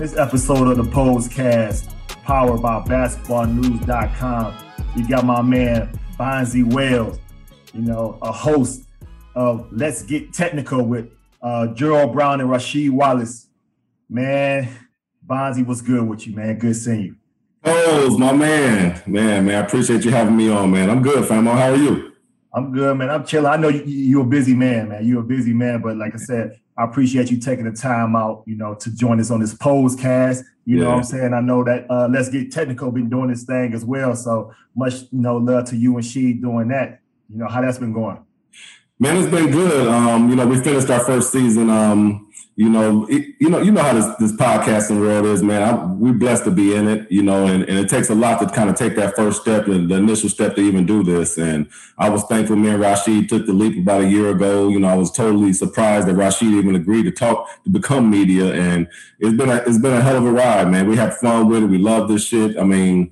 this episode of the Posecast, powered by basketballnews.com, you got my man Bonzi Wells, you know, a host of Let's Get Technical with uh, Gerald Brown and Rasheed Wallace. Man, Bonzi, what's good with you, man? Good seeing you. Oh, my man. Man, man, I appreciate you having me on, man. I'm good, famo. How are you? I'm good, man. I'm chilling. I know you, you're a busy man, man. You're a busy man, but like I said, I appreciate you taking the time out, you know, to join us on this podcast. You yeah. know what I'm saying? I know that uh, Let's Get Technical been doing this thing as well. So much, you know, love to you and she doing that. You know, how that's been going. Man, it's been good. Um, you know, we finished our first season. Um, you know, it, you know, you know how this, this podcasting world is, man. I, we're blessed to be in it, you know, and, and it takes a lot to kind of take that first step and the initial step to even do this. And I was thankful me and Rasheed took the leap about a year ago. You know, I was totally surprised that Rasheed even agreed to talk to become media. And it's been a it's been a hell of a ride, man. We had fun with it. We love this shit. I mean,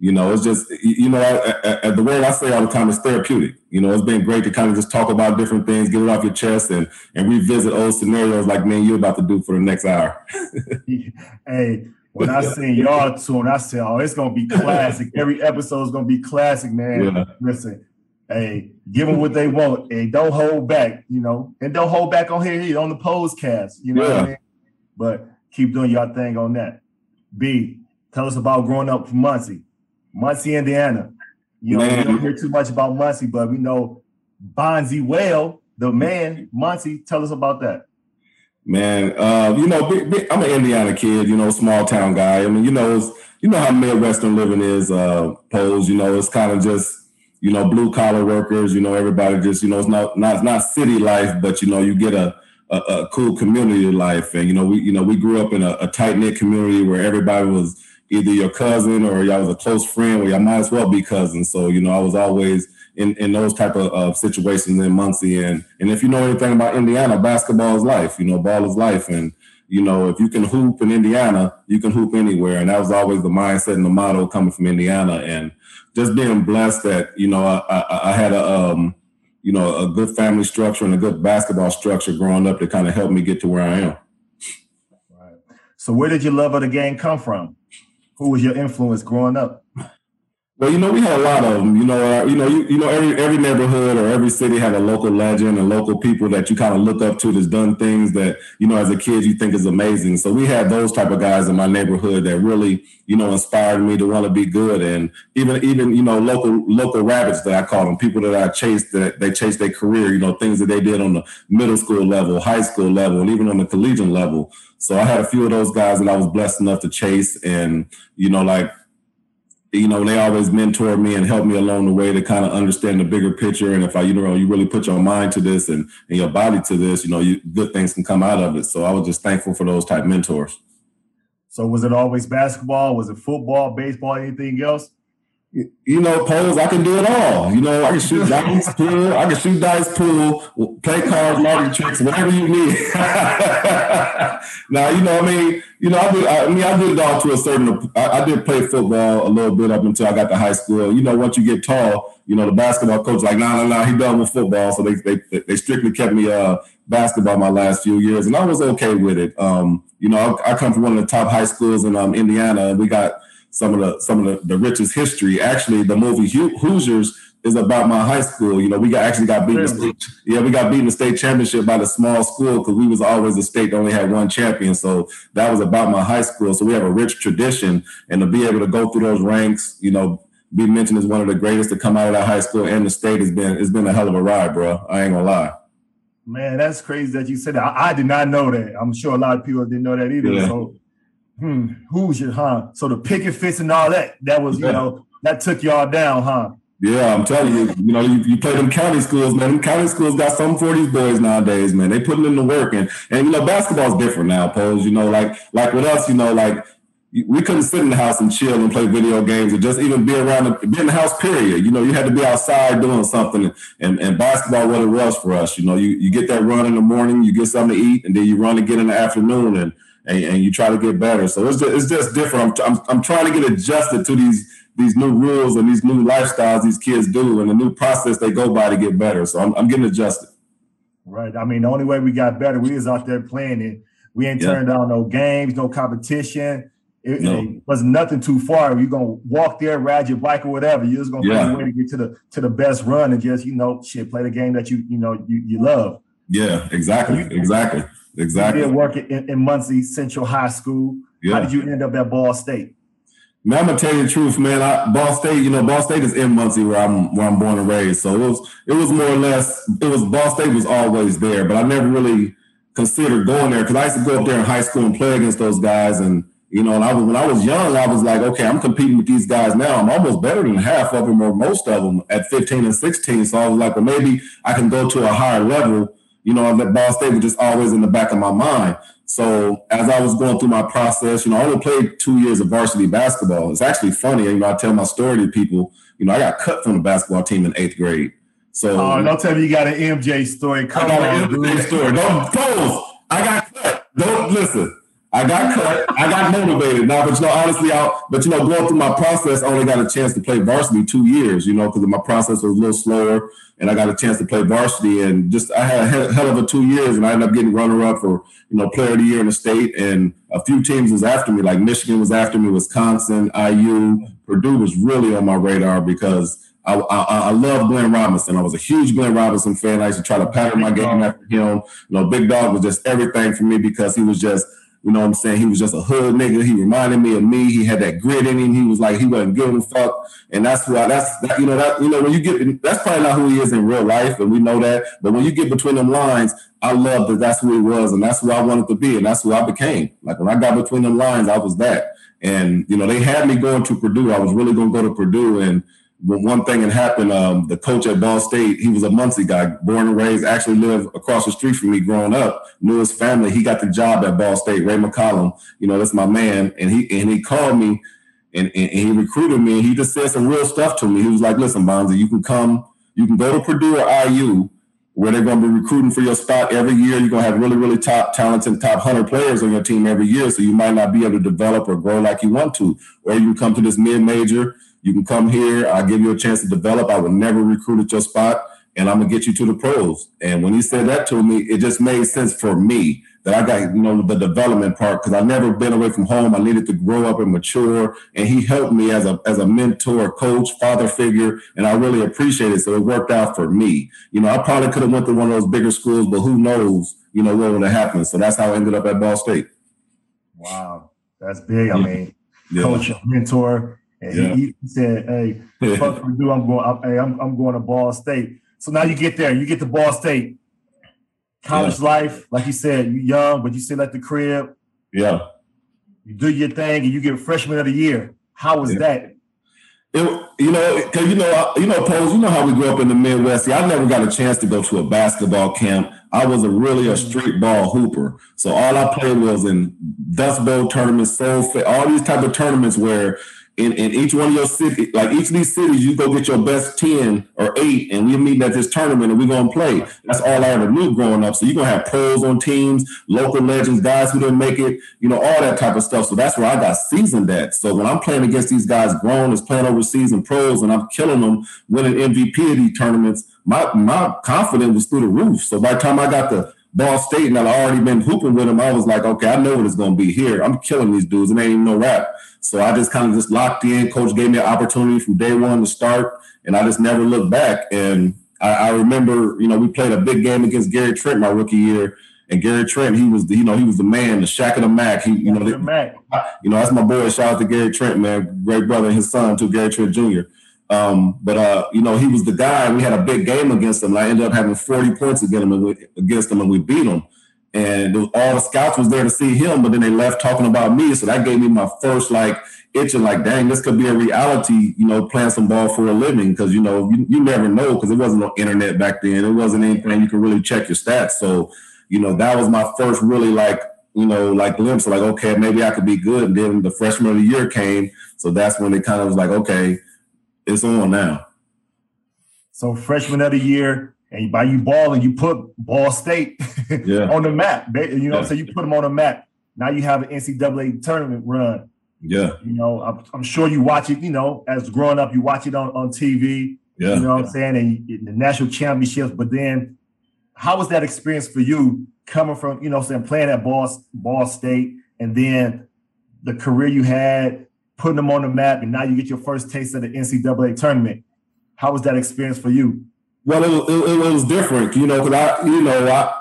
you know, it's just you know, I, I, the word I say all the time is therapeutic. You know, it's been great to kind of just talk about different things, get it off your chest, and and revisit old scenarios like man, you're about to do for the next hour. hey, when I seen y'all tune, I said, "Oh, it's gonna be classic. Every episode is gonna be classic, man." Yeah. Listen, hey, give them what they want, and don't hold back. You know, and don't hold back on here on the Posecast. You know yeah. what I mean? But keep doing your thing on that. B, tell us about growing up from Muncie. Muncie, Indiana. You know, man. we don't hear too much about Muncie, but we know Bonzi well, the man, Muncie. Tell us about that. Man, uh, you know, big, big, I'm an Indiana kid, you know, small town guy. I mean, you know, it's, you know how Midwestern living is, uh, posed, you know, it's kind of just, you know, blue collar workers, you know, everybody just, you know, it's not, not, not city life, but, you know, you get a, a, a cool community life. And, you know, we, you know, we grew up in a, a tight knit community where everybody was, either your cousin or y'all was a close friend, or y'all might as well be cousins. So you know, I was always in, in those type of, of situations in Muncie. And and if you know anything about Indiana, basketball is life. You know, ball is life, and you know if you can hoop in Indiana, you can hoop anywhere. And that was always the mindset and the motto coming from Indiana. And just being blessed that you know I, I, I had a um, you know a good family structure and a good basketball structure growing up to kind of help me get to where I am. So where did your love of the game come from? Who was your influence growing up? Well, you know, we had a lot of them. You know, uh, you know, you, you know, every every neighborhood or every city had a local legend and local people that you kind of look up to that's done things that you know as a kid you think is amazing. So we had those type of guys in my neighborhood that really you know inspired me to want to be good, and even even you know local local rabbits that I call them, people that I chased that they chased their career. You know, things that they did on the middle school level, high school level, and even on the collegiate level. So I had a few of those guys that I was blessed enough to chase, and you know, like you know, they always mentor me and help me along the way to kind of understand the bigger picture. And if I, you know, you really put your mind to this and, and your body to this, you know, you, good things can come out of it. So I was just thankful for those type mentors. So was it always basketball? Was it football, baseball, anything else? You know, pose, I can do it all. You know, I can shoot dice, pool, I can shoot dice, pool, play cards, lottery tricks, whatever you need. now, you know, I mean, you know, I did, I, mean, I did it all to a certain, I, I, did play football a little bit up until I got to high school. You know, once you get tall, you know, the basketball coach like, nah, nah, nah, he done with football. So they, they, they strictly kept me, uh, basketball my last few years and I was okay with it. Um, you know, I, I come from one of the top high schools in um, Indiana and we got, some of the some of the, the richest history. Actually, the movie Hoosiers is about my high school. You know, we got actually got beaten. Really? State, yeah, we got beaten the state championship by the small school because we was always a state that only had one champion. So that was about my high school. So we have a rich tradition, and to be able to go through those ranks, you know, be mentioned as one of the greatest to come out of that high school and the state has been it's been a hell of a ride, bro. I ain't gonna lie. Man, that's crazy that you said that. I, I did not know that. I'm sure a lot of people didn't know that either. Yeah. So hmm, Hoosier, huh? So the picket fence and all that, that was, you know, that took y'all down, huh? Yeah, I'm telling you, you know, you, you play them county schools, man. Them county schools got some for these boys nowadays, man. They putting in the work, and and you know, basketball's different now. Pose, you know, like like with us, you know, like we couldn't sit in the house and chill and play video games or just even be around the, be in the house period you know you had to be outside doing something and, and basketball what it was for us you know you, you get that run in the morning you get something to eat and then you run again in the afternoon and and, and you try to get better. So it's just, it's just different. I'm, I'm, I'm trying to get adjusted to these these new rules and these new lifestyles these kids do and the new process they go by to get better. So I'm, I'm getting adjusted. Right. I mean, the only way we got better, we was out there playing it. We ain't yeah. turned down no games, no competition. It, no. it was nothing too far. You're gonna walk there, ride your bike or whatever. You're just gonna yeah. find a way to get to the to the best run and just you know shit play the game that you you know you, you love. Yeah, exactly, exactly, exactly. You did work in, in Muncie Central High School. Yeah. How did you end up at Ball State? Man, I'm gonna tell you the truth, man. I, Ball State, you know, Ball State is in Muncie where I'm where I'm born and raised. So it was it was more or less it was Ball State was always there, but I never really considered going there because I used to go up there in high school and play against those guys. And you know, and I was when I was young, I was like, okay, I'm competing with these guys now. I'm almost better than half of them or most of them at 15 and 16. So I was like, well, maybe I can go to a higher level. You know, that Ball State was just always in the back of my mind. So as I was going through my process, you know, I only played two years of varsity basketball. It's actually funny, you know, I tell my story to people. You know, I got cut from the basketball team in eighth grade. So oh, don't tell me you got an MJ story. Come I got on, an MJ story. Don't pose. I got cut. Don't listen. I got cut. I got motivated. Now, but you know, honestly, I but you know, going through my process, I only got a chance to play varsity two years. You know, because my process was a little slower, and I got a chance to play varsity. And just I had a hell of a two years, and I ended up getting runner up for you know player of the year in the state. And a few teams was after me, like Michigan was after me, Wisconsin, IU, Purdue was really on my radar because. I, I, I, love Glenn Robinson. I was a huge Glenn Robinson fan. I used to try to pattern my game after him. You know, Big Dog was just everything for me because he was just you know what I'm saying? He was just a hood nigga. He reminded me of me. He had that grit in him. He was like, he wasn't giving a fuck. And that's why that's that, you know, that you know, when you get that's probably not who he is in real life, and we know that. But when you get between them lines, I love that that's who he was, and that's who I wanted to be, and that's who I became. Like when I got between them lines, I was that. And you know, they had me going to Purdue. I was really gonna go to Purdue and one thing had happened. Um, the coach at Ball State, he was a Muncie guy, born and raised, actually lived across the street from me growing up. Knew his family. He got the job at Ball State. Ray McCollum, you know, that's my man. And he and he called me and, and, and he recruited me. And he just said some real stuff to me. He was like, "Listen, Bonzi, you can come, you can go to Purdue or IU." Where they're going to be recruiting for your spot every year. You're going to have really, really top, talented, top 100 players on your team every year. So you might not be able to develop or grow like you want to. Or you can come to this mid major you can come here. I'll give you a chance to develop. I will never recruit at your spot, and I'm gonna get you to the pros. And when he said that to me, it just made sense for me that I got, you know, the development part because I've never been away from home. I needed to grow up and mature, and he helped me as a as a mentor, coach, father figure, and I really appreciate it. So it worked out for me. You know, I probably could have went to one of those bigger schools, but who knows, you know, what would have happened. So that's how I ended up at Ball State. Wow, that's big. I mean, yeah. coach, mentor, and yeah. he, he, said, "Hey, fuck do I'm going. I'm, hey, I'm, I'm going to Ball State." So now you get there. You get to Ball State. College yeah. life, like you said, you young, but you still at the crib. Yeah. You do your thing, and you get freshman of the year. How was yeah. that? It, you know, cause you know, you know, Pose. You know how we grew up in the Midwest. See, I never got a chance to go to a basketball camp. I was a really a street ball hooper. So all I played was in Dust Bowl tournaments, Soul Fit, all these type of tournaments where in, in each one of your cities, like each of these cities, you go get your best 10 or eight, and we're meeting at this tournament and we're gonna play. That's all I ever knew growing up. So you're gonna have pros on teams, local legends, guys who didn't make it, you know, all that type of stuff. So that's where I got seasoned at. So when I'm playing against these guys grown as playing overseas and pros and I'm killing them, winning MVP of these tournaments, my my confidence was through the roof. So by the time I got the Ball State and I'd already been hooping with them, I was like, okay, I know what it's gonna be here. I'm killing these dudes. It ain't even no rap. So I just kind of just locked in. Coach gave me an opportunity from day one to start, and I just never looked back. And I, I remember, you know, we played a big game against Gary Trent my rookie year, and Gary Trent, he was, the, you know, he was the man, the Shaq of the MAC. He, you know, the, MAC. you know, that's my boy. Shout out to Gary Trent, man, great brother and his son too, Gary Trent Jr. Um, but uh, you know, he was the guy. We had a big game against him. And I ended up having 40 points against him, and we, against him, and we beat him and was, all the scouts was there to see him, but then they left talking about me. So that gave me my first like itching, like, dang, this could be a reality, you know, playing some ball for a living. Cause you know, you, you never know because it wasn't no internet back then. It wasn't anything you could really check your stats. So, you know, that was my first really like, you know, like glimpse like, okay, maybe I could be good. And then the freshman of the year came. So that's when it kind of was like, okay, it's on now. So freshman of the year, and by you balling, you put Ball State yeah. on the map. You know yeah. what I'm saying? You put them on the map. Now you have an NCAA tournament run. Yeah. You know, I'm, I'm, sure you watch it, you know, as growing up, you watch it on, on TV. Yeah. You know what I'm saying? And the national championships, but then how was that experience for you coming from, you know, saying playing at Ball, Ball State and then the career you had, putting them on the map, and now you get your first taste of the NCAA tournament. How was that experience for you? Well, it, it, it was different, you know, because I, you know, I,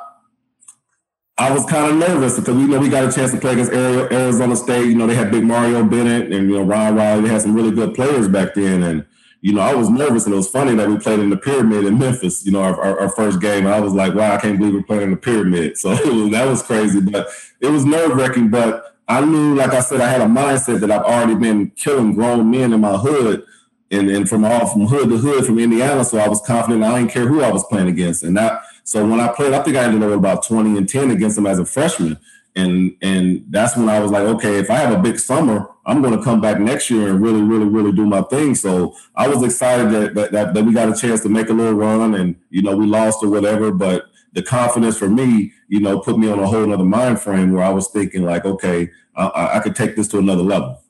I was kind of nervous because we know we got a chance to play against Arizona State. You know, they had big Mario Bennett and you know Ron Riley. They had some really good players back then, and you know I was nervous. And it was funny that we played in the Pyramid in Memphis. You know, our, our, our first game. I was like, wow, I can't believe we're playing in the Pyramid. So that was crazy, but it was nerve wracking. But I knew, like I said, I had a mindset that I've already been killing grown men in my hood and, and from all from hood to hood from Indiana. So I was confident I didn't care who I was playing against. And that so when I played, I think I ended up with about 20 and 10 against them as a freshman. And and that's when I was like, okay, if I have a big summer, I'm going to come back next year and really, really, really do my thing. So I was excited that that, that, that we got a chance to make a little run and you know we lost or whatever, but the confidence for me, you know, put me on a whole other mind frame where I was thinking like, okay, I, I could take this to another level.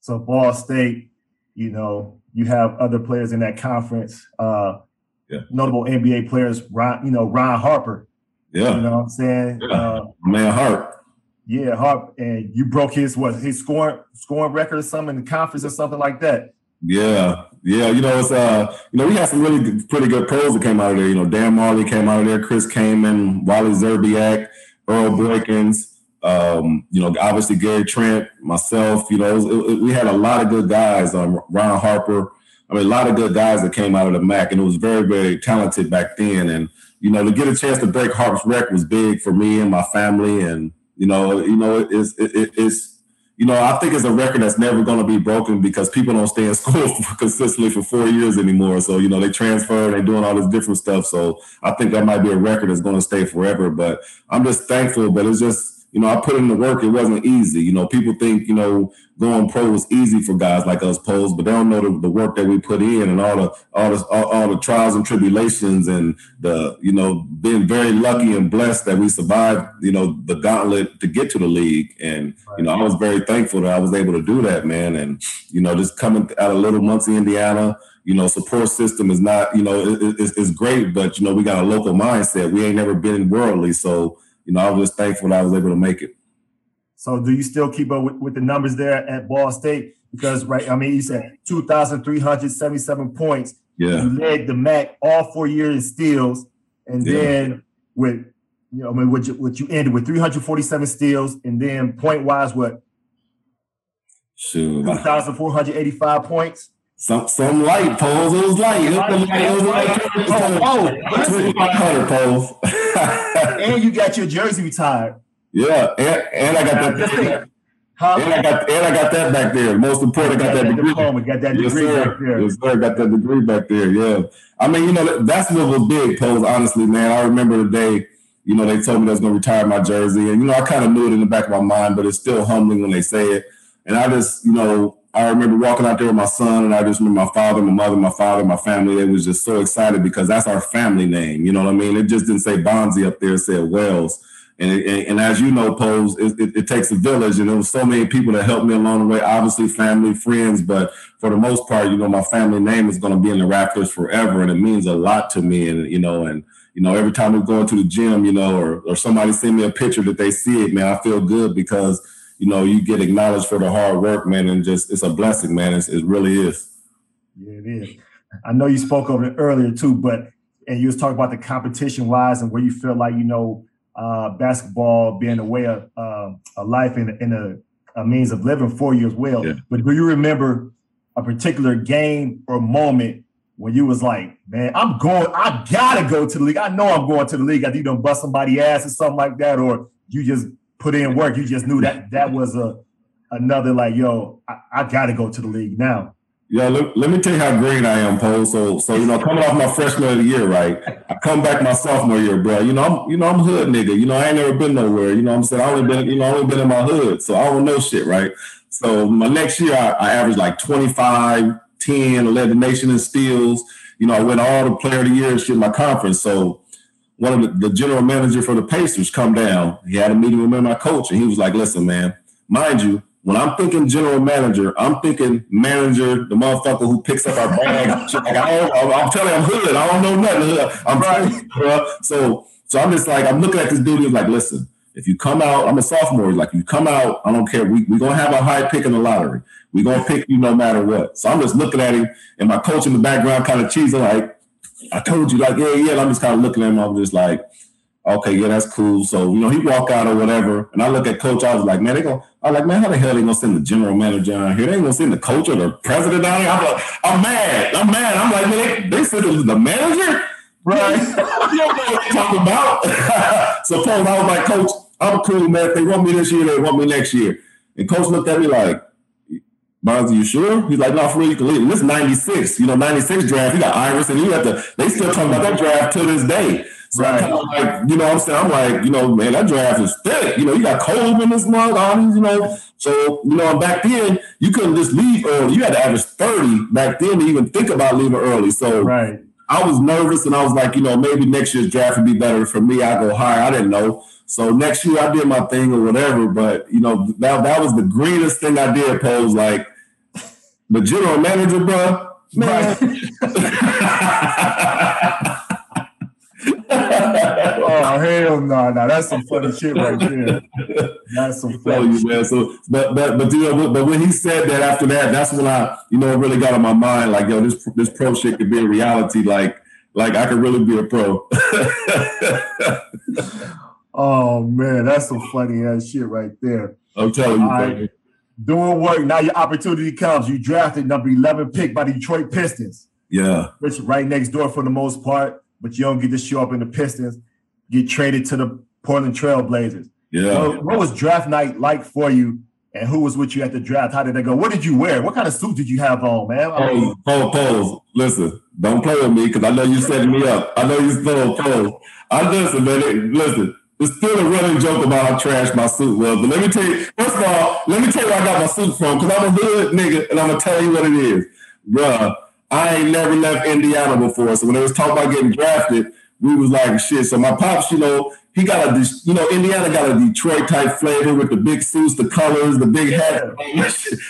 So Ball State, you know, you have other players in that conference, uh, yeah. notable NBA players, Ron, you know, Ron Harper. Yeah. You know what I'm saying? Yeah. Uh, Man Hart. Yeah, Harp. And you broke his what his scoring scoring record or something in the conference or something like that. Yeah, yeah. You know, it's uh, you know, we had some really good, pretty good pros that came out of there. You know, Dan Majerle came out of there, Chris Kaman, Wally Szczerbiak, Earl Boykins. Um, you know, obviously Gary Trent, myself, you know, it, it, we had a lot of good guys. Um, Ron Harper, I mean, a lot of good guys that came out of the MAC, and it was very, very talented back then. And you know, to get a chance to break Harper's record was big for me and my family. And you know, you know, it's it, it's you know, I think it's a record that's never going to be broken because people don't stay in school consistently for four years anymore. So you know, they transfer, they're doing all this different stuff. So I think that might be a record that's going to stay forever. But I'm just thankful. But it's just you know, I put in the work. It wasn't easy. You know, people think, you know, going pro was easy for guys like us pros, but they don't know the, the work that we put in and all the all the all, all, the trials and tribulations and the, you know, being very lucky and blessed that we survived, you know, the gauntlet to get to the league. And, you know, I was very thankful that I was able to do that, man. And, you know, just coming out of Little Muncie, Indiana, you know, support system is not, you know, it, it's, it's great, but you know, we got a local mindset. We ain't never been worldly, so you know, I was just thankful I was able to make it. So do you still keep up with, with the numbers there at Ball State? Because right, I mean, you said 2,377 points. Yeah. You led the MAC all four years in steals. And yeah. then with you know, I mean, what you, what you ended with 347 steals, and then point wise, what? Sure. 2,485 points. Some some light poles. It was light. It was light. It was light. Oh, oh, 2,500 poles. and you got your jersey retired. Yeah, and, and I got that. Huh? And I got and I got that back there. Most important, I got that degree. Diploma, got that degree yes, back there. Yes, sir. Got that degree back there. Yeah. I mean, you know, that's what was big, Pose. Honestly, man, I remember the day. You know, they told me was going to retire my jersey, and you know, I kind of knew it in the back of my mind, but it's still humbling when they say it. And I just, you know, I remember walking out there with my son, and I just remember my father, my mother, my father, my family. They was just so excited because that's our family name. You know what I mean? It just didn't say Bonzi up there; it said Wells. And, and, and as you know, Pose, it, it, it, takes a village, and there was so many people that helped me along the way. Obviously, family, friends, but for the most part, you know, my family name is going to be in the Raptors forever, and it means a lot to me. And you know, and you know, every time we go into the gym, you know, or or somebody send me a picture that they see it, man, I feel good because you know, you get acknowledged for the hard work, man, and just it's a blessing, man. It's, it really is. Yeah, it is. I know you spoke of it earlier too, but and you was talking about the competition wise and where you feel like you know uh, basketball being a way of uh, a life and, and a, a, means of living for you as well. Yeah. But do you remember a particular game or moment when you was like, man, I'm going, I gotta go to the league. I know I'm going to the league. I think you don't bust somebody ass or something like that, or you just put in work. You just knew that that was a another like, yo, I, I got to go to the league now. Yeah, let, let, me tell you how green I am, Paul. So, so you know, coming off my freshman of the year, right? I come back my sophomore year, bro. You know, I'm, you know, I'm hood nigga. You know, I ain't never been nowhere. You know, I'm saying I only been, you know, I only been in my hood, so I don't know shit, right? So my next year, I, I averaged like 25, 10, led the nation in steals. You know, I went all the player of the year shit in my conference. So one of the, the, general manager for the Pacers come down. He had a meeting with me and my coach, and he was like, "Listen, man, mind you, when I'm thinking general manager, I'm thinking manager, the motherfucker who picks up our bag. like, I am telling you, I'm hood. I don't know nothing. I'm right, bro. So, so I'm just like, I'm looking at this dude. He's like, listen, if you come out, I'm a sophomore. He's like, you come out, I don't care. We we gonna have a high pick in the lottery. We're gonna pick you no matter what. So I'm just looking at him, and my coach in the background kind of cheesing like, I told you, like, yeah, yeah. And I'm just kind of looking at him. I'm just like, okay, yeah, that's cool. So, you know, he walk out or whatever. And I look at coach, I was like, man, they go, I was like, man, how the hell they gonna send the general manager down here? They ain't gonna send the coach or the president down here. I'm like, I'm mad. I'm mad. I'm like, man, they, they sent the manager? Right. you don't know what they're talking about. so I was like, coach, I'm cool, man. If they want me this year, they want me next year. And coach looked at me like, Are you sure? He's like, no, for real, you can leave. And this 96, you know, 96 draft, he got Iverson, you have to, they still talking about that draft to this day. So right. I'm like, you know what I'm saying? I'm like, you know, man, that draft is thick. You know, you got Cole in this month, all these, you know. So, you know, back then, you couldn't just leave early. You had to average 30 back then to even think about leaving early. So right. I was nervous and I was like, you know, maybe next year's draft would be better for me. I go higher. I didn't know. So next year I did my thing or whatever. But, you know, that, that was the greenest thing I did, pose. Like, the general manager, bro, man. Oh hell no, nah, nah, that's some funny shit right there. That's some funny you, man. So, but but but you know, but when he said that after that, that's when I, you know, it really got on my mind. Like, yo, this this pro shit could be a reality. Like, like I could really be a pro. oh man, that's some funny ass shit right there. I'm telling you. Doing work now, your opportunity comes. You drafted number eleven pick by the Detroit Pistons. Yeah, which right next door for the most part but you don't get to show up in the Pistons, get traded to the Portland Trailblazers. Yeah. So what was draft night like for you? And who was with you at the draft? How did they go? What did you wear? What kind of suit did you have on, man? I Pose, pose, pose. Listen, don't play with me because I know you setting me up. I know you still pose. I listen, man. Listen, it's still a running joke about how trash my suit was. But let me tell you, first of all, let me tell you where I got my suit from because I'm a good nigga and I'm gonna tell you what it is, bruh. I ain't never left Indiana before. So when they was talking about getting drafted, we was like, shit. So my pops, you know, he got a, you know, Indiana got a Detroit type flavor with the big suits, the colors, the big hat.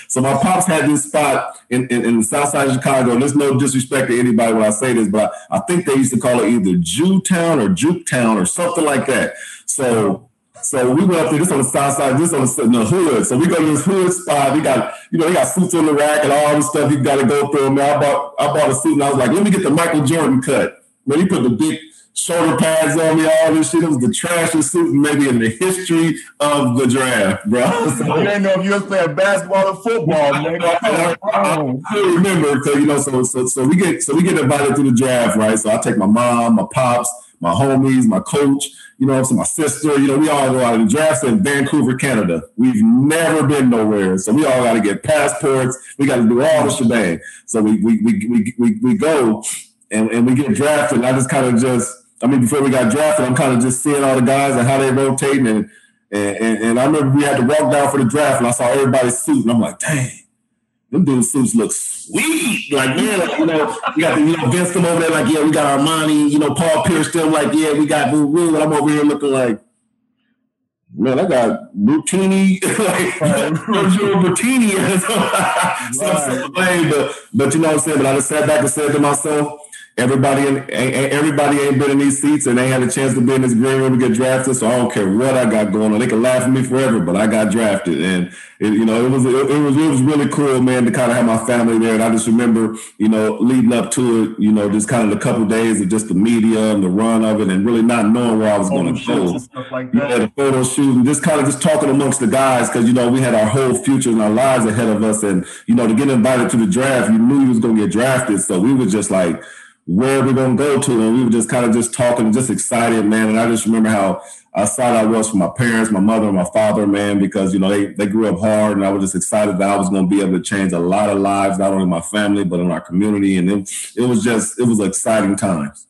so my pops had this spot in, in, in, the south side of Chicago. And there's no disrespect to anybody when I say this, but I, I think they used to call it either Jewtown or Juketown or something like that. So so we went up there, this on the south side, this on the, in the hood. So we go to this hood spot. We got, you know, they got suits on the rack and all this stuff you got to go through. Man, I bought, I bought a suit and I was like, let me get the Michael Jordan cut. Man, he put the big shoulder pads on me, all this shit. It was the trashiest suit maybe in the history of the draft, bro. So, I didn't know if you was playing basketball or football, man. I, I, I remember, cause you know, so so so we get so we get invited to the draft, right? So I take my mom, my pops, my homies, my coach you know, so my sister, you know, we all go out and draft in Vancouver, Canada. We've never been nowhere. So we all got to get passports. We got to do all the shebang. So we, we, we, we, we, we go and, and we get drafted. And I just kind of just, I mean, before we got drafted, I'm kind of just seeing all the guys and how they rotating. And, and, and, and I remember we had to walk down for the draft and I saw everybody's suit and I'm like, dang them dudes suits look sweet. Like, man, like, you know, we got the, you know, Vince over there, like, yeah, we got Armani, you know, Paul Pierce still like, yeah, we got Boo Boo. And I'm over here looking like, man, I got Brutini, like Sergio Brutini. so, right. but, but you know what I'm saying? But I just sat back and said to myself, Everybody in everybody ain't been in these seats and they had a chance to be in this green room and get drafted. So I don't care what I got going on. They can laugh at me forever, but I got drafted, and it, you know it was it, it, was it was really cool, man, to kind of have my family there. And I just remember, you know, leading up to it, you know, just kind of the couple of days of just the media and the run of it, and really not knowing where I was going to go. Like yeah, the photo shoot and just kind of just talking amongst the guys because you know we had our whole future and our lives ahead of us, and you know to get invited to the draft, you knew you was going to get drafted, so we were just like where we're gonna go to, and we were just kind of just talking, just excited, man. And I just remember how excited I was for my parents, my mother, and my father, man, because you know they they grew up hard, and I was just excited that I was gonna be able to change a lot of lives, not only my family but in our community, and it, it was just it was exciting times.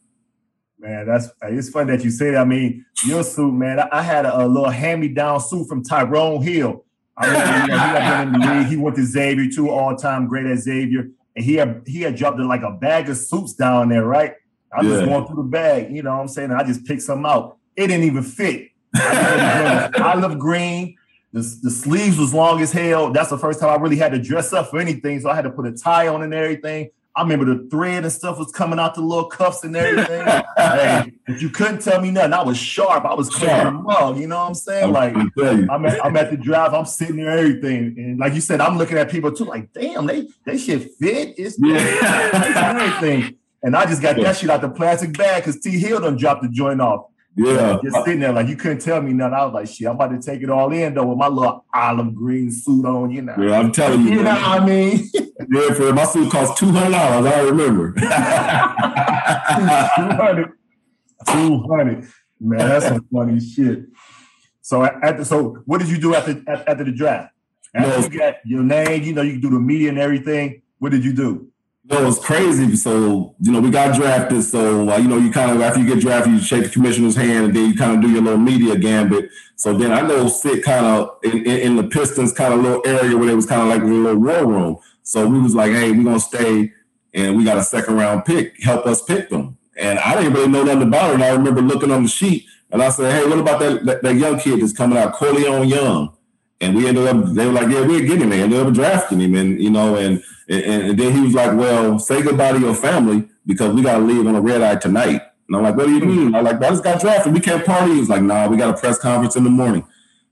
Man, that's it's funny that you say that. I mean, your suit, man. I, I had a, a little hand-me-down suit from Tyrone Hill. I remember, you know, he been in the league. He went to Xavier too, all-time great at Xavier and he had he had dropped in like a bag of suits down there, right? I'm yeah. just going through the bag, you know what I'm saying? I just picked some out. It didn't even fit. I, I love green. the, the sleeves was long as hell. That's the first time I really had to dress up for anything. So I had to put a tie on and everything. I remember the thread and stuff was coming out the little cuffs and everything. hey, if you couldn't tell me nothing, I was sharp. I was them up. You know what I'm saying? Like I'm at, I'm at the drive, I'm sitting there, everything, and like you said, I'm looking at people too. Like, damn, they they should fit. It's yeah. everything. And I just got that shit out the plastic bag because T Hill done dropped the joint off. Yeah. Just sitting there like you couldn't tell me nothing. I was like, shit, I'm about to take it all in though with my little olive green suit on, you know. Yeah, I'm telling you. You know what I mean? yeah, for my suit cost two hundred dollars. I remember. two hundred. Two hundred. Man, that's some funny shit. So after so what did you do after after the draft? After no. you got your name, you know, you do the media and everything. What did you do? It was crazy. So, you know, we got drafted. So, uh, you know, you kind of, after you get drafted, you shake the commissioner's hand and then you kind of do your little media gambit. So then I know sit kind of in, in, in, the Pistons kind of little area where it was kind of like a little war room. So we was like, hey, we're going to stay and we got a second round pick. Help us pick them. And I didn't really know nothing about it. And I remember looking on the sheet and I said, hey, what about that, that, that young kid that's coming out, Korleone Young? And we ended up, they were like, yeah, we're getting him. They ended up drafting him. And, you know, and, and, and then he was like, well, say goodbye to your family because we got to leave on a red eye tonight. And I'm like, what do you hmm. mean? I'm like, I just got drafted. We can't party. He's like, nah, we got a press conference in the morning.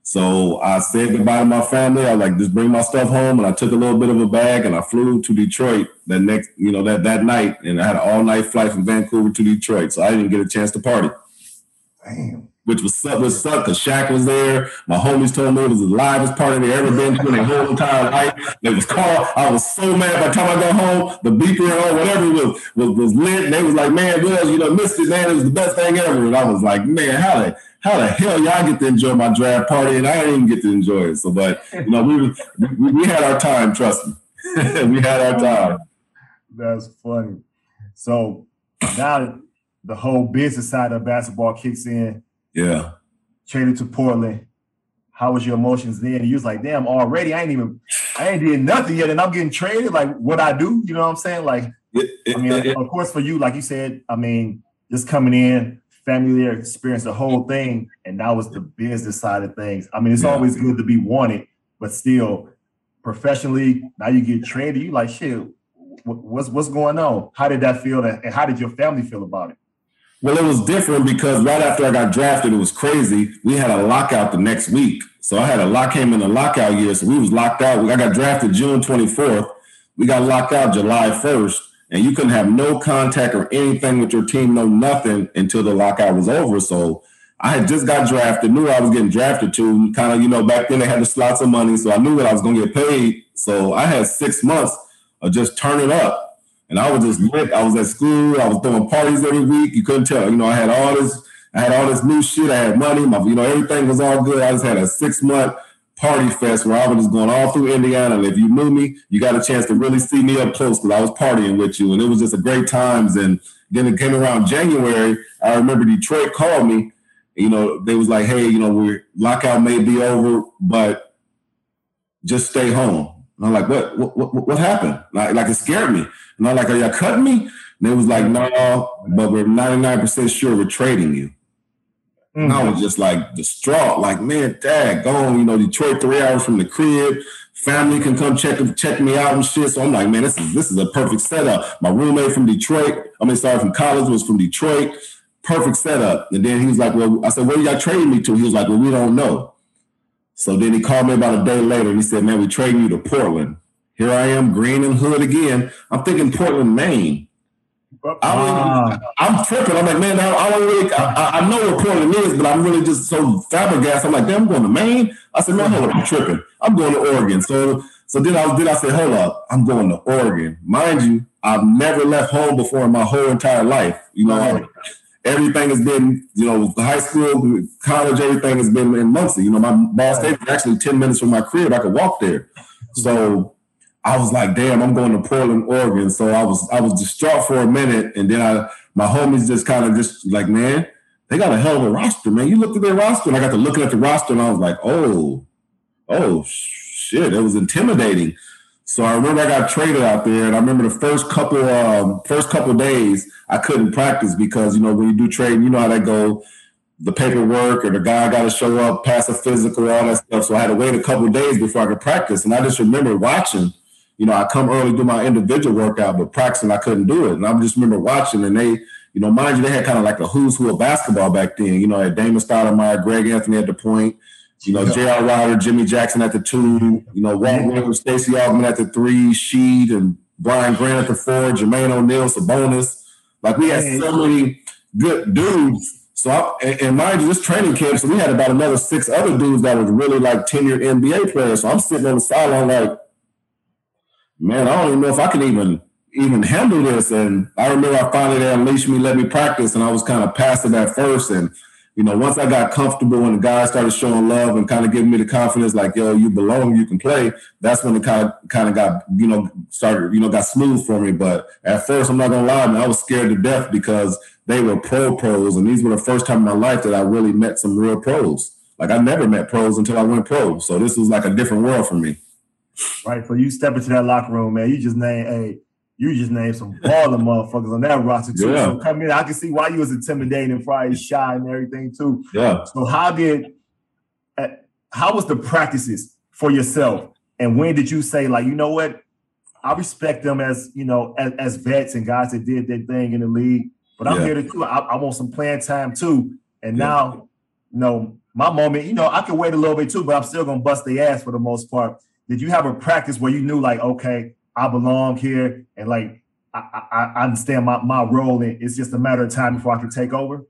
So I said goodbye to my family. I like just bring my stuff home, and I took a little bit of a bag, and I flew to Detroit that next, you know, that that night, and I had an all night flight from Vancouver to Detroit. So I didn't get a chance to party. Damn which was was suck because Shaq was there. My homies told me it was the livest party they ever been to in their whole entire life. It was called. I was so mad by the time I got home, the beeper or whatever was was was lit. And they was like, "Man, Wills, you know, missed it, man. It was the best thing ever." And I was like, "Man, how the how the hell y'all get to enjoy my draft party and I didn't even get to enjoy it?" So, but you know, we we, we had our time. Trust me, we had our time. That's funny. So now the whole business side of basketball kicks in yeah. Traded to Portland. How was your emotions then? And you was like, damn, already I ain't even I ain't did nothing yet, and I'm getting traded. Like what I do, you know what I'm saying? Like, it, it, I mean, it, of course, for you, like you said, I mean, just coming in, family there, experience the whole thing, and that was the business side of things. I mean, it's yeah. always good to be wanted, but still, professionally, now you get traded. You like shit. What's what's going on? How did that feel? And how did your family feel about it? Well, it was different because right after I got drafted, it was crazy. We had a lockout the next week. So I had a lock came in the lockout year. So we was locked out. I got drafted June 24th. We got locked out July 1st. And you couldn't have no contact or anything with your team, no nothing until the lockout was over. So I had just got drafted, knew I was getting drafted to. Kind of, you know, back then they had the slots of money. So I knew that I was gonna get paid. So I had six months of just turning up and I was just lit. I was at school. I was throwing parties every week. You couldn't tell. You know, I had all this. I had all this new shit. I had money. My, you know, everything was all good. I just had a six month party fest where I was just going all through Indiana. And if you knew me, you got a chance to really see me up close because I was partying with you, and it was just a great times. And then it came around January. I remember Detroit called me. You know, they was like, "Hey, you know, we're lockout may be over, but just stay home." And I'm like, "What? What? What, what happened?" Like, like it scared me. And I'm like, are y'all cutting me? And they was like, no, but we're 99% sure we're trading you. Mm-hmm. And I was just like distraught, like, man, dad, gone, you know, Detroit three hours from the crib. Family can come check check me out and shit. So I'm like, man, this is this is a perfect setup. My roommate from Detroit, I mean, sorry, from college was from Detroit. Perfect setup. And then he was like, Well, I said, Where y'all trading me to? He was like, Well, we don't know. So then he called me about a day later and he said, Man, we're trading you to Portland. Here I am, green and hood again. I'm thinking Portland, Maine. I'm, ah. I'm tripping. I'm like, man, I, I don't really, I, I, know where Portland is, but I'm really just so flabbergasted. I'm like, damn, I'm going to Maine. I said, man, hold up, I'm tripping. I'm going to Oregon. So, so then I then I said, hold up, I'm going to Oregon. Mind you, I've never left home before in my whole entire life. You know, everything has been, you know, high school, college, everything has been in Muncie. You know, my Ball State was actually 10 minutes from my crib. I could walk there. So I was like, damn, I'm going to Portland, Oregon. So I was I was distraught for a minute, and then I my homies just kind of just like, man, they got a hell of a roster, man. You looked at their roster, and I got to looking at the roster, and I was like, oh, oh shit, it was intimidating. So I remember I got traded out there, and I remember the first couple um, first couple days I couldn't practice because you know when you do trading, you know how that go the paperwork or the guy got to show up, pass a physical, all that stuff. So I had to wait a couple days before I could practice. And I just remember watching, you know, I come early do my individual workout, but practicing I couldn't do it. And I just remember watching, and they, you know, mind you, they had kind of like a who's who of basketball back then. You know, had Damon Stoudamire, Greg Anthony at the point, you know, J.R. Rider, Jimmy Jackson at the two, you know, Walt mm-hmm. Williams, Stacey Augmon at the three, Sheed and Brian Grant at the four, Jermaine O'Neal, Sabonis. Like we had so many good dudes so, I, and mind you, this training camp, so we had about another six other dudes that was really like tenured NBA players. So I'm sitting on the sideline like, man, I don't even know if I can even even handle this. And I remember I finally they unleashed me, let me practice, and I was kind of passive at first. And you know, once I got comfortable and the guys started showing love and kind of giving me the confidence, like, yo, you belong, you can play, that's when it kind of kind of got, you know, started, you know, got smooth for me. But at first, I'm not gonna lie, man, I was scared to death because they were pro pros, and these were the first time in my life that I really met some real pros. Like I never met pros until I went pro, so this was like a different world for me. Right, so you step into that locker room, man. You just name, hey, you just named some baller motherfuckers on that roster too. Yeah. So come in, I can see why you was intimidating and probably shy and everything too. Yeah. So how did, uh, how was the practices for yourself, and when did you say like, you know what, I respect them as you know as, as vets and guys that did their thing in the league but I'm yeah. here to do. I, I, want some playing time too. And yeah. now, you know, my moment, you know, I can wait a little bit too, but I'm still gonna bust the ass for the most part. Did you have a practice where you knew like, okay, I belong here and like I, I, I understand my, my role and it's just a matter of time before I can take over?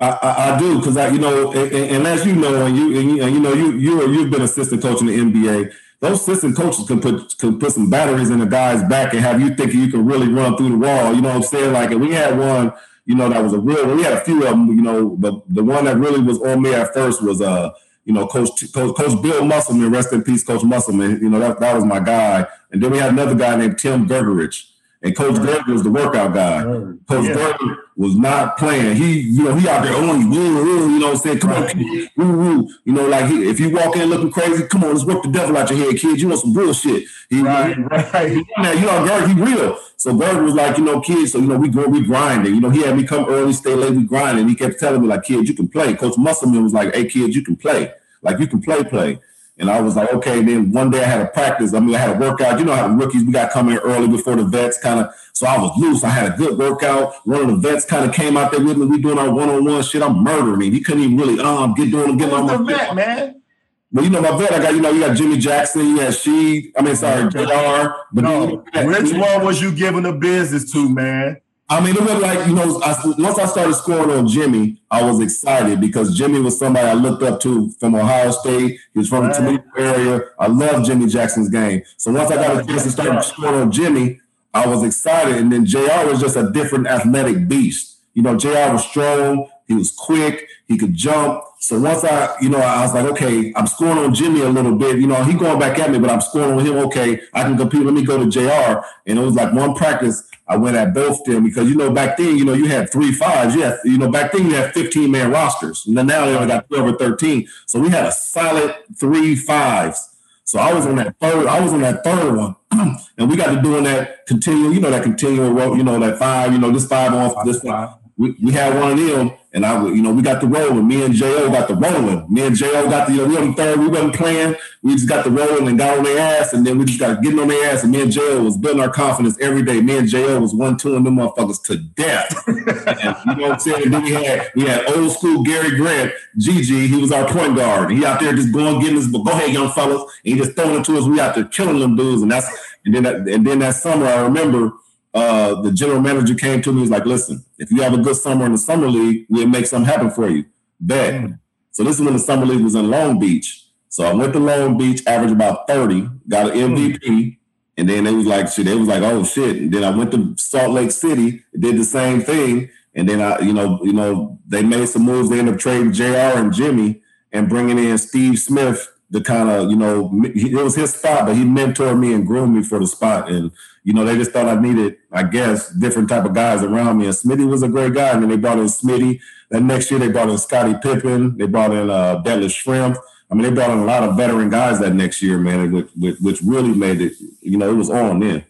I, I, I do because I, you know, and, and, as you know, and you, and you, and you know, you you you've been assistant coach in the NBA. Those assistant coaches can put can put some batteries in the guy's back and have you thinking you can really run through the wall. You know what I'm saying? Like, and we had one you know, that was a real. We had a few of them. You know, but the one that really was on me at first was uh, you know, Coach Coach, Coach Bill Musselman, rest in peace, Coach Musselman. You know, that, that was my guy. And then we had another guy named Tim Grgurich. And Coach. Gerger was the workout guy. Coach yeah. Gerger was not playing. He, you know, he out there only, woo, woo, you know, saying, come right. on, woo, woo. You know, like he, if you walk in looking crazy, come on, let's work the devil out your head, kid. You want some bullshit. He, right, he, right. He, you know, Gerger, he real. So Gerger was like, you know, kids, so, you know, we go, we grinding. You know, he had me come early, stay late, we grinding. He kept telling me, like, kid, you can play. Coach Musselman was like, hey, kid, you can play. Like, you can play, play. And I was like, okay. Then one day I had a practice. I mean, I had a workout. You know how the rookies, we got coming early before the vets kind of. So I was loose. I had a good workout. One of the vets kind of came out there with me. We doing our one-on-one shit. I'm murdering him. He couldn't even really um get doing get on my vet, man. Well, you know, my vet, I got, you know, you got Jimmy Jackson, you had She, I mean, sorry, JR. But no, which one was you giving the business to, man? I mean, it was like, you know, I, once I started scoring on Jimmy, I was excited because Jimmy was somebody I looked up to from Ohio State. He was from right. the Toledo area. I love Jimmy Jackson's game. So once I got a chance to start scoring on Jimmy, I was excited. And then JR was just a different athletic beast. You know, JR was strong. He was quick. He could jump. So once I, you know, I was like, okay, I'm scoring on Jimmy a little bit. You know, he going back at me, but I'm scoring on him. Okay, I can compete. Let me go to JR. And it was like one practice. I went at both them because you know back then, you know, you had three fives. Yeah, you know, back then you had 15 man rosters. And then now they only got 12 or 13. So we had a solid three fives. So I was on that third, I was on that third one. and we got to doing that continual, you know, that continual, you know, that five, you know, this five off, this five we, we had one of them, and I, you know, we got the rolling. Me and Jo got the rolling. Me and Jo got the, you know, we on the third. We wasn't playing. We just got the rolling and got on their ass, and then we just got getting on their ass. And me and Jo was building our confidence every day. Me and Jo was one two and them motherfuckers to death. and, you know what I'm saying? And then we had we had old school Gary Grant, GG. He was our point guard. He out there just going getting his, go ahead, young fellas, and he just throwing it to us. We out there killing them dudes, and that's and then that, and then that summer I remember uh, the general manager came to me. He's like, "Listen, if you have a good summer in the summer league, we'll make something happen for you." Bet. Mm. So this is when the summer league was in Long Beach. So I went to Long Beach, averaged about thirty, got an MVP, mm. and then they was like, "Shit," they was like, "Oh shit!" And then I went to Salt Lake City, did the same thing, and then I, you know, you know, they made some moves. They ended up trading JR. and Jimmy and bringing in Steve Smith to kind of, you know, it was his spot, but he mentored me and groomed me for the spot. And, you know, they just thought I needed, I guess, different type of guys around me. And Smitty was a great guy. And then they brought in Smitty. Then next year they brought in Scottie Pippen. They brought in uh, Detlef Schrempf. I mean, they brought in a lot of veteran guys that next year, man, which, which, which really made it, you know, it was on then.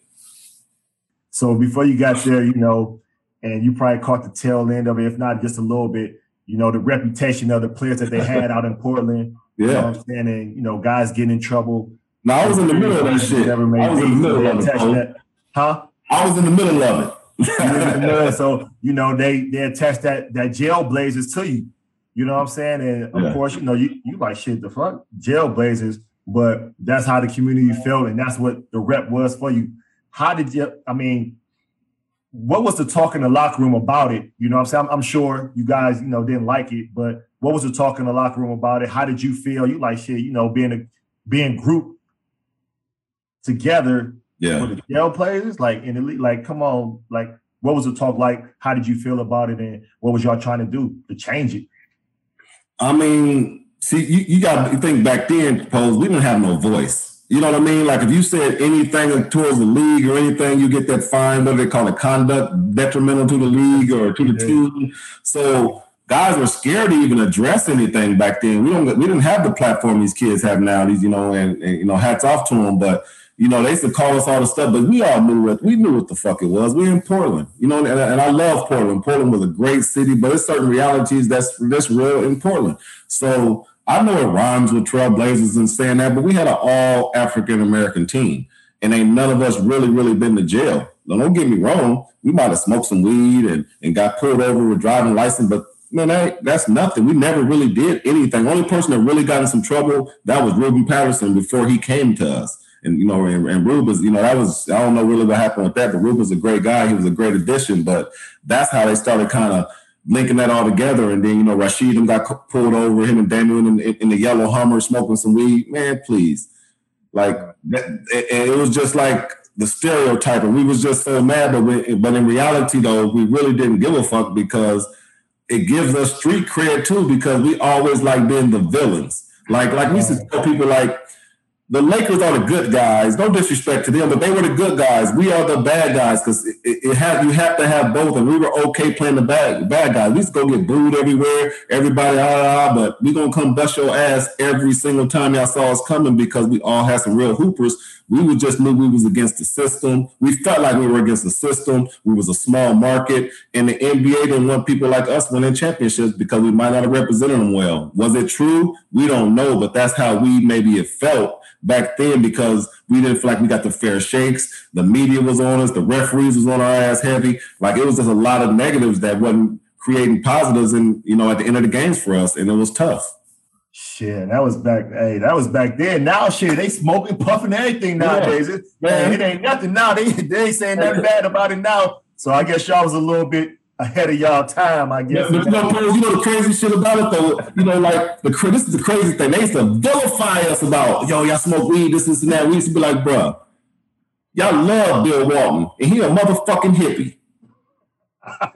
So before you got there, you know, and you probably caught the tail end of it, if not just a little bit, you know, the reputation of the players that they had out in Portland. Yeah. You know what I'm saying? And, you know, guys getting in trouble. No, I was in the middle of that shit. Never made I was in the middle of it. Huh? I was in the middle of it. so, you know, they they attach that that jail blazers to you. You know what I'm saying? And of yeah. course, you know, you you like shit the fuck, jail blazers, but that's how the community felt, and that's what the rep was for you. How did you I mean, what was the talk in the locker room about it? You know what I'm saying? I'm, I'm, sure you guys, you know, didn't like it, but what was the talk in the locker room about it? How did you feel? You like shit, you know, being a being group together yeah. with the jail players, like in the league, like come on, like what was the talk like? How did you feel about it and what was y'all trying to do to change it? I mean, see, you, you got to think back then, pose, we didn't have no voice. You know what I mean? Like if you said anything towards the league or anything, you get that fine, do they call it, conduct detrimental to the league or to the team. So guys were scared to even address anything back then. We don't we didn't have the platform these kids have now. These, you know, and, and you know, hats off to them. But you know, they used to call us all the stuff, but we all knew what we knew what the fuck it was. We're in Portland, you know, and, and I love Portland. Portland was a great city, but there's certain realities that's that's real in Portland. So I know it rhymes with Trailblazers and saying that, but we had an all African American team, and ain't none of us really, really been to jail. Now, don't get me wrong, we might have smoked some weed and, and got pulled over with driving license, but man, that, that's nothing. We never really did anything. Only person that really got in some trouble that was Ruben Patterson before he came to us. And you know, and, and Ruben's, you know, that was I don't know really what happened with that, but Ruben's a great guy. He was a great addition, but that's how they started kind of linking that all together. And then, you know, them got pulled over, him and Damon in, in, the yellow Hummer smoking some weed. Man, please. Like, that, it, it was just like the stereotype. And we was just so mad. But, we, but in reality, though, we really didn't give a fuck because it gives us street cred too, because we always like being the villains. Like, like we used to tell people, like, the Lakers are the good guys. No disrespect to them, but they were the good guys. We are the bad guys because it, it, have you have to have both. And we were okay playing the bad bad guys. We used to go get booed everywhere. Everybody ah, ah, ah but we gonna come bust your ass every single time y'all saw us coming because we all had some real hoopers. We would just knew we was against the system. We felt like we were against the system. We was a small market, and the NBA didn't want people like us winning championships because we might not have represented them well. Was it true? We don't know, but that's how we maybe it felt back then because we didn't feel like we got the fair shakes. The media was on us, the referees was on our ass heavy. Like it was just a lot of negatives that wasn't creating positives and you know at the end of the games for us, and it was tough. Shit, that was back. Hey, that was back then. Now, shit, they smoking, puffing, everything nowadays. Yeah. It, man, it ain't nothing now. They they ain't saying nothing bad about it now. So I guess y'all was a little bit ahead of y'all time, I guess. Yeah, but you know, you know the crazy shit about it though. You know, like the this is the crazy thing. They used to vilify us about yo, y'all smoke weed, this, this, and that. We used to be like, bruh, y'all love Bill Walton, and he a motherfucking hippie.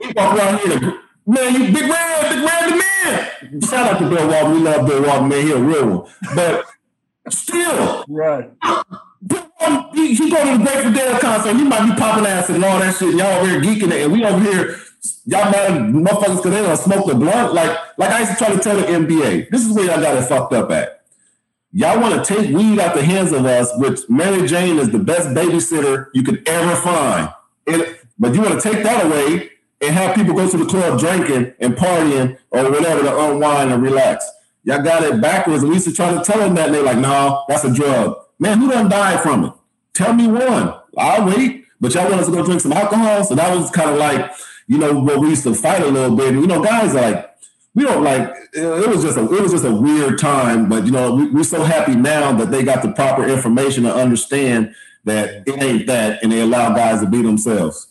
he walk around here, man, you big red, big red the man. Shout out to Bill Walton. We love Bill Walton, man. He a real one, but still, right. He, he go to the Grateful Dead concert. He might be popping ass and all that shit. And y'all over here geeking it, and we over here y'all mad motherfuckers because they don't smoke the blunt. Like, like I used to try to tell the NBA, this is where y'all got it fucked up at. Y'all want to take weed out the hands of us, which Mary Jane is the best babysitter you could ever find. And, but you want to take that away and have people go to the club drinking and partying or whatever to unwind and relax. Y'all got it backwards. We used to try to tell them that, they're like, no, that's a drug. Man, who done died from it? Tell me one. I'll wait. But y'all want us to go drink some alcohol? So that was kind of like, you know, where we used to fight a little bit. You know, guys like we don't like it was just a it was just a weird time, but you know, we, we're so happy now that they got the proper information to understand that it ain't that and they allow guys to be themselves.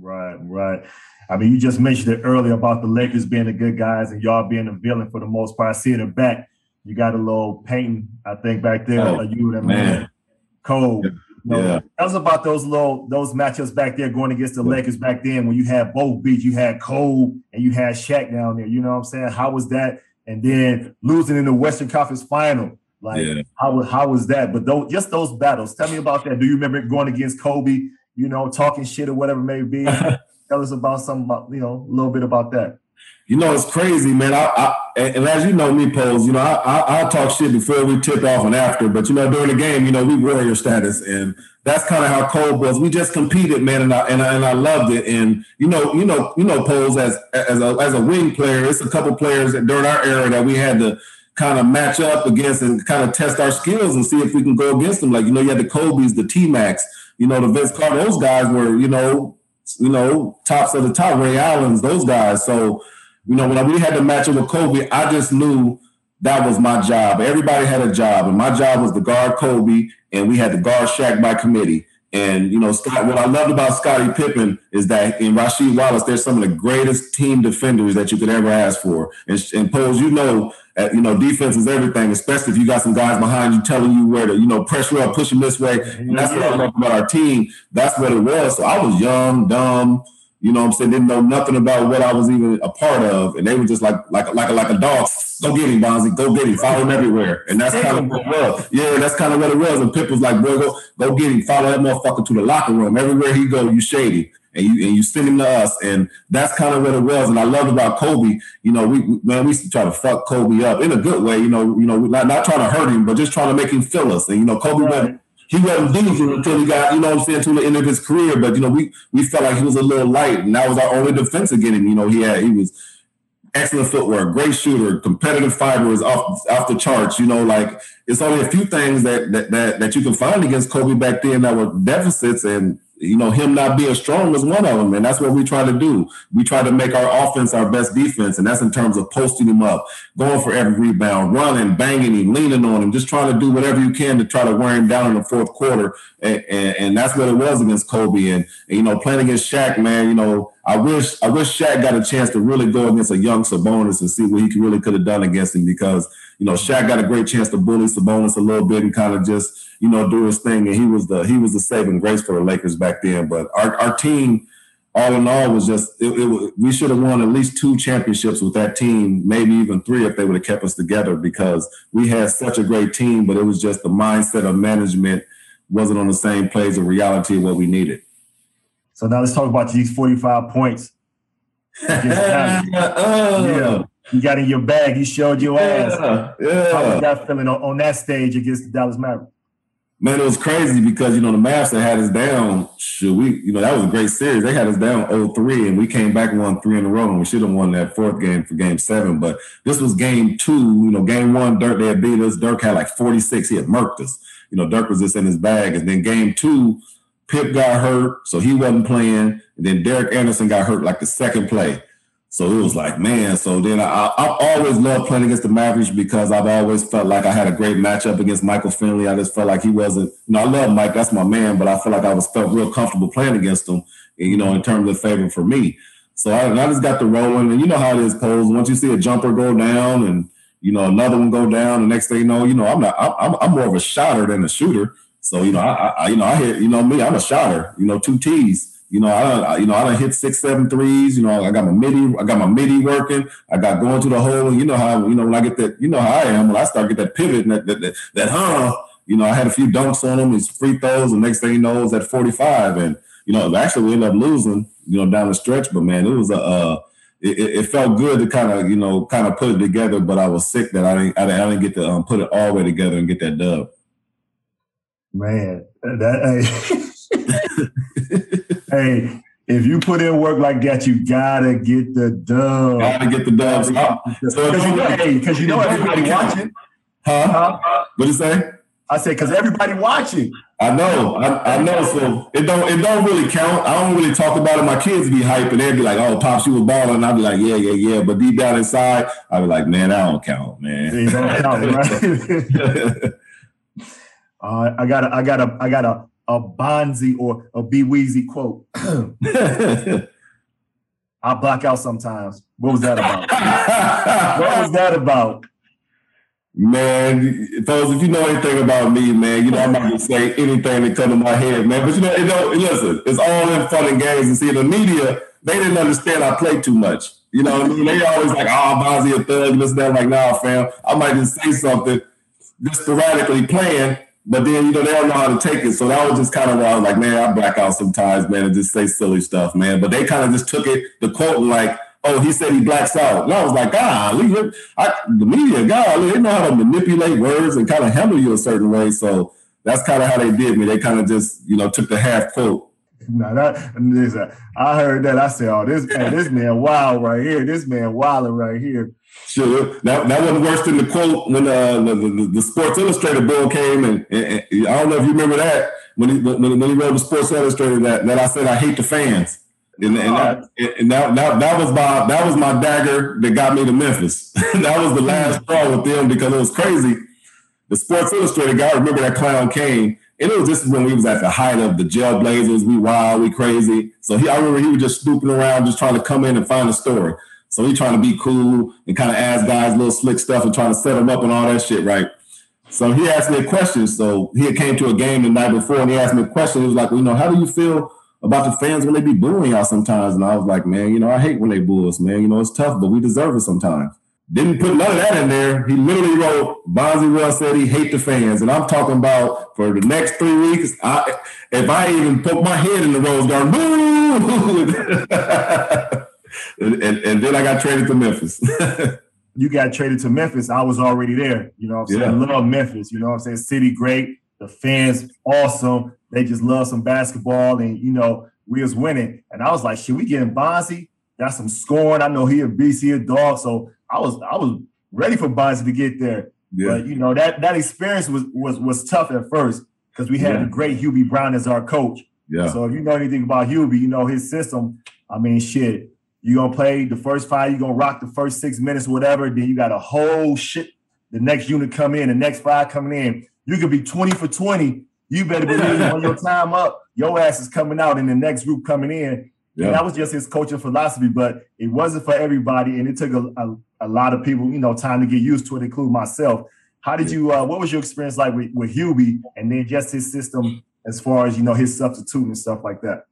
Right, right. I mean, you just mentioned it earlier about the Lakers being the good guys and y'all being the villain for the most part. I see in the back, you got a little painting, I think, back there. Oh, you and man. Cole. Yeah. That was about those little those matchups back there going against the yeah. Lakers back then when you had both beats, you had Cole and you had Shaq down there. You know what I'm saying? How was that? And then losing in the Western Conference Final, like yeah. how how was that? But those just those battles. Tell me about that. Do you remember going against Kobe? You know, talking shit or whatever it may be. Tell us about some, you know, a little bit about that. You know, it's crazy, man. I, I and as you know me, Pose, you know, I, I, I talk shit before we tip off and after, but you know, during the game, you know, we warrior status, and that's kind of how Kobe was. We just competed, man, and I and I, and I loved it. And you know, you know, you know, Pose as as a as a wing player, it's a couple players that during our era that we had to kind of match up against and kind of test our skills and see if we can go against them. Like you know, you had the Kobe's, the T Macs, you know, the Vince Carter. Those guys were, you know, you know, tops of the top. Ray Allen's, those guys. So you know, when we had to match up with Kobe, I just knew that was my job. Everybody had a job, and my job was to guard Kobe, and we had to guard Shaq by committee. And you know, Scott, what I loved about Scottie Pippen is that in Rasheed Wallace, there's some of the greatest team defenders that you could ever ask for. And, and Pose, you know, uh, you know, defense is everything, especially if you got some guys behind you telling you where to, you know, pressure up, push them this way. And that's what I love about our team. That's what it was. So I was young, dumb, you know what I'm saying? Didn't know nothing about what I was even a part of. And they were just like like like like a dog. Go get him, Bonzi. Go get him. Follow him everywhere. And that's kind of what it was. Yeah, that's kind of what it was. And Pip was like, boy, go go get him. Follow that motherfucker to the locker room. Everywhere he go, you shady. And you and you send him to us. And that's kind of what it was. And I loved about Kobe, you know, we, we man, we used to try to fuck Kobe up in a good way, you know, you know, not, not trying to hurt him, but just trying to make him feel us. And you know, Kobe right. went he wasn't losing until he got, you know what I'm saying, to the end of his career. But you know, we we felt like he was a little light, and that was our only defense against him. You know, he had he was excellent footwork, great shooter, competitive fiber is off off the charts. You know, like it's only a few things that that that, that you can find against Kobe back then that were deficits, and you know, him not being strong was one of them. And that's what we try to do. We try to make our offense our best defense. And that's in terms of posting him up, going for every rebound, running, banging him, leaning on him, just trying to do whatever you can to try to wear him down in the fourth quarter. And, and, and that's what it was against Kobe. And, and, you know, playing against Shaq, man, you know, I wish I wish Shaq got a chance to really go against a young Sabonis and see what he really could have done against him because, you know, Shaq got a great chance to bully Sabonis a little bit and kind of just – you know, do his thing. And he was the he was the saving grace for the Lakers back then. But our, our team, all in all, was just it, it, we should have won at least two championships with that team, maybe even three if they would have kept us together because we had such a great team. But it was just the mindset of management wasn't on the same page of reality of what we needed. So now let's talk about these 45 points. yeah. You got in your bag. You showed your ass. Yeah. yeah. How was that feeling on, on that stage against the Dallas Mavericks? Man, it was crazy because you know the Mavs that had us down. Should we? You know that was a great series. They had us down 0-3, and we came back and won three in a row. And we should have won that fourth game for Game Seven. But this was Game Two. You know, Game One, Dirk they had beat us. Dirk had like 46. He had murked us. You know, Dirk was just in his bag. And then Game Two, Pip got hurt, so he wasn't playing. And then Derek Anderson got hurt like the second play. So it was like, man. So then I, I always loved playing against the Mavericks because I've always felt like I had a great matchup against Michael Finley. I just felt like he wasn't, you know, I love Mike, that's my man, but I felt like I was felt real comfortable playing against him, you know, in terms of favor for me. So I, I just got the rolling, and you know how it is, Pose. Once you see a jumper go down and you know another one go down, the next thing you know, you know, I'm not, I'm, I'm more of a shotter than a shooter. So you know, I, I you know, I hit, you know me, I'm a shotter. You know, two T's. You know, I you know I done hit six, seven threes. You know, I got my midi, I got my midi working. I got going to the hole. You know how you know when I get that. You know how I am when I start get that pivot and that that, that, that huh. You know, I had a few dunks on him, his free throws, The next thing you know, at 45. And you know, actually we ended up losing. You know, down the stretch, but man, it was a. Uh, it, it, felt good to kind of you know kind of put it together, but I was sick that I didn't I didn't, get to um, put it all the way together and get that dub. Man, that. hey, if you put in work like that, you gotta get the dub. Gotta get the dubs. So because you know, hey, because you know everybody watching. Huh? What you say? I said because everybody watching. I know, I, I, know. So it don't it don't really count. I don't really talk about it. My kids be hyping. They'd be like, "Oh, pops, you was balling." I'd be like, "Yeah, yeah, yeah." But deep down inside, I'd be like, "Man, I don't count, man." don't count, right? uh, I got a, I got a, I got a a Bonzi or a B Weezy quote. I black out sometimes. What was that about? what was that about? Man, if you know anything about me, man, you know I'm not gonna say anything that come to my head, man. But you know, it don't, listen, it's all in fun and games. And see, the media, they didn't understand I play too much. You know, what I mean? they always like, oh, Bonzi a thug, and this and that. I'm like, nah, fam, I might just say something just sporadically playing, but then, you know, they don't know how to take it. So that was just kind of why I was like, man, I black out sometimes, man, and just say silly stuff, man. But they kind of just took it, the quote, like, oh, he said he blacks out. And I was like, ah, I, the media, God, they know how to manipulate words and kind of handle you a certain way. So that's kind of how they did me. They kind of just, you know, took the half quote. No, that I heard that. I said, "Oh, this man, this man wild right here. This man wilding right here." Sure, that, that wasn't worse than the quote when uh, the, the, the Sports Illustrated bill came, and, and, and, I don't know if you remember that when he when, when he wrote the Sports Illustrated that that I said I hate the fans. And, and, that, and that, that, that was my that was my dagger that got me to Memphis. that was the last straw with them because it was crazy. The Sports Illustrated guy, remember that clown came, and it was just when we was at the height of the jail blazers, we wild, we crazy. So he, I remember he was just snooping around, just trying to come in and find a story. So he trying to be cool and kind of ask guys little slick stuff and trying to set them up and all that shit, right? So he asked me a question. So he came to a game the night before and he asked me a question. He was like, well, you know, how do you feel about the fans when they be booing y'all sometimes. And I was like, man, you know, I hate when they boo us, man. You know, it's tough, but we deserve it sometimes. Didn't put none of that in there. He literally wrote, Bonzi Well said he hate the fans. And I'm talking about for the next three weeks, I, if I even poke my head in the rose garden, boo! and, and, and, then I got traded to Memphis. you got traded to Memphis. I was already there. You know I'm saying? Yeah. I love Memphis. You know I'm saying? City great. The fans awesome. They just love some basketball, and you know we was winning. And I was like, should we get Bonzi? Got some scoring. I know he a beast, BC a dog, so I was I was ready for Bonzi to get there. Yeah. But you know that that experience was was was tough at first because we had yeah. the great Hubie Brown as our coach. Yeah. So if you know anything about Hubie, you know his system. I mean, shit. You gonna play the first five. you're gonna rock the first six minutes, whatever. Then you got a whole shit. The next unit come in. The next five coming in. You could be twenty for twenty you better believe when your time up, your ass is coming out and the next group coming in. Yeah. And that was just his coaching philosophy, but it wasn't for everybody. And it took a, a, a lot of people, you know, time to get used to it, including myself. How did you, uh, what was your experience like with, with Hubie and then just his system as far as, you know, his substitute and stuff like that?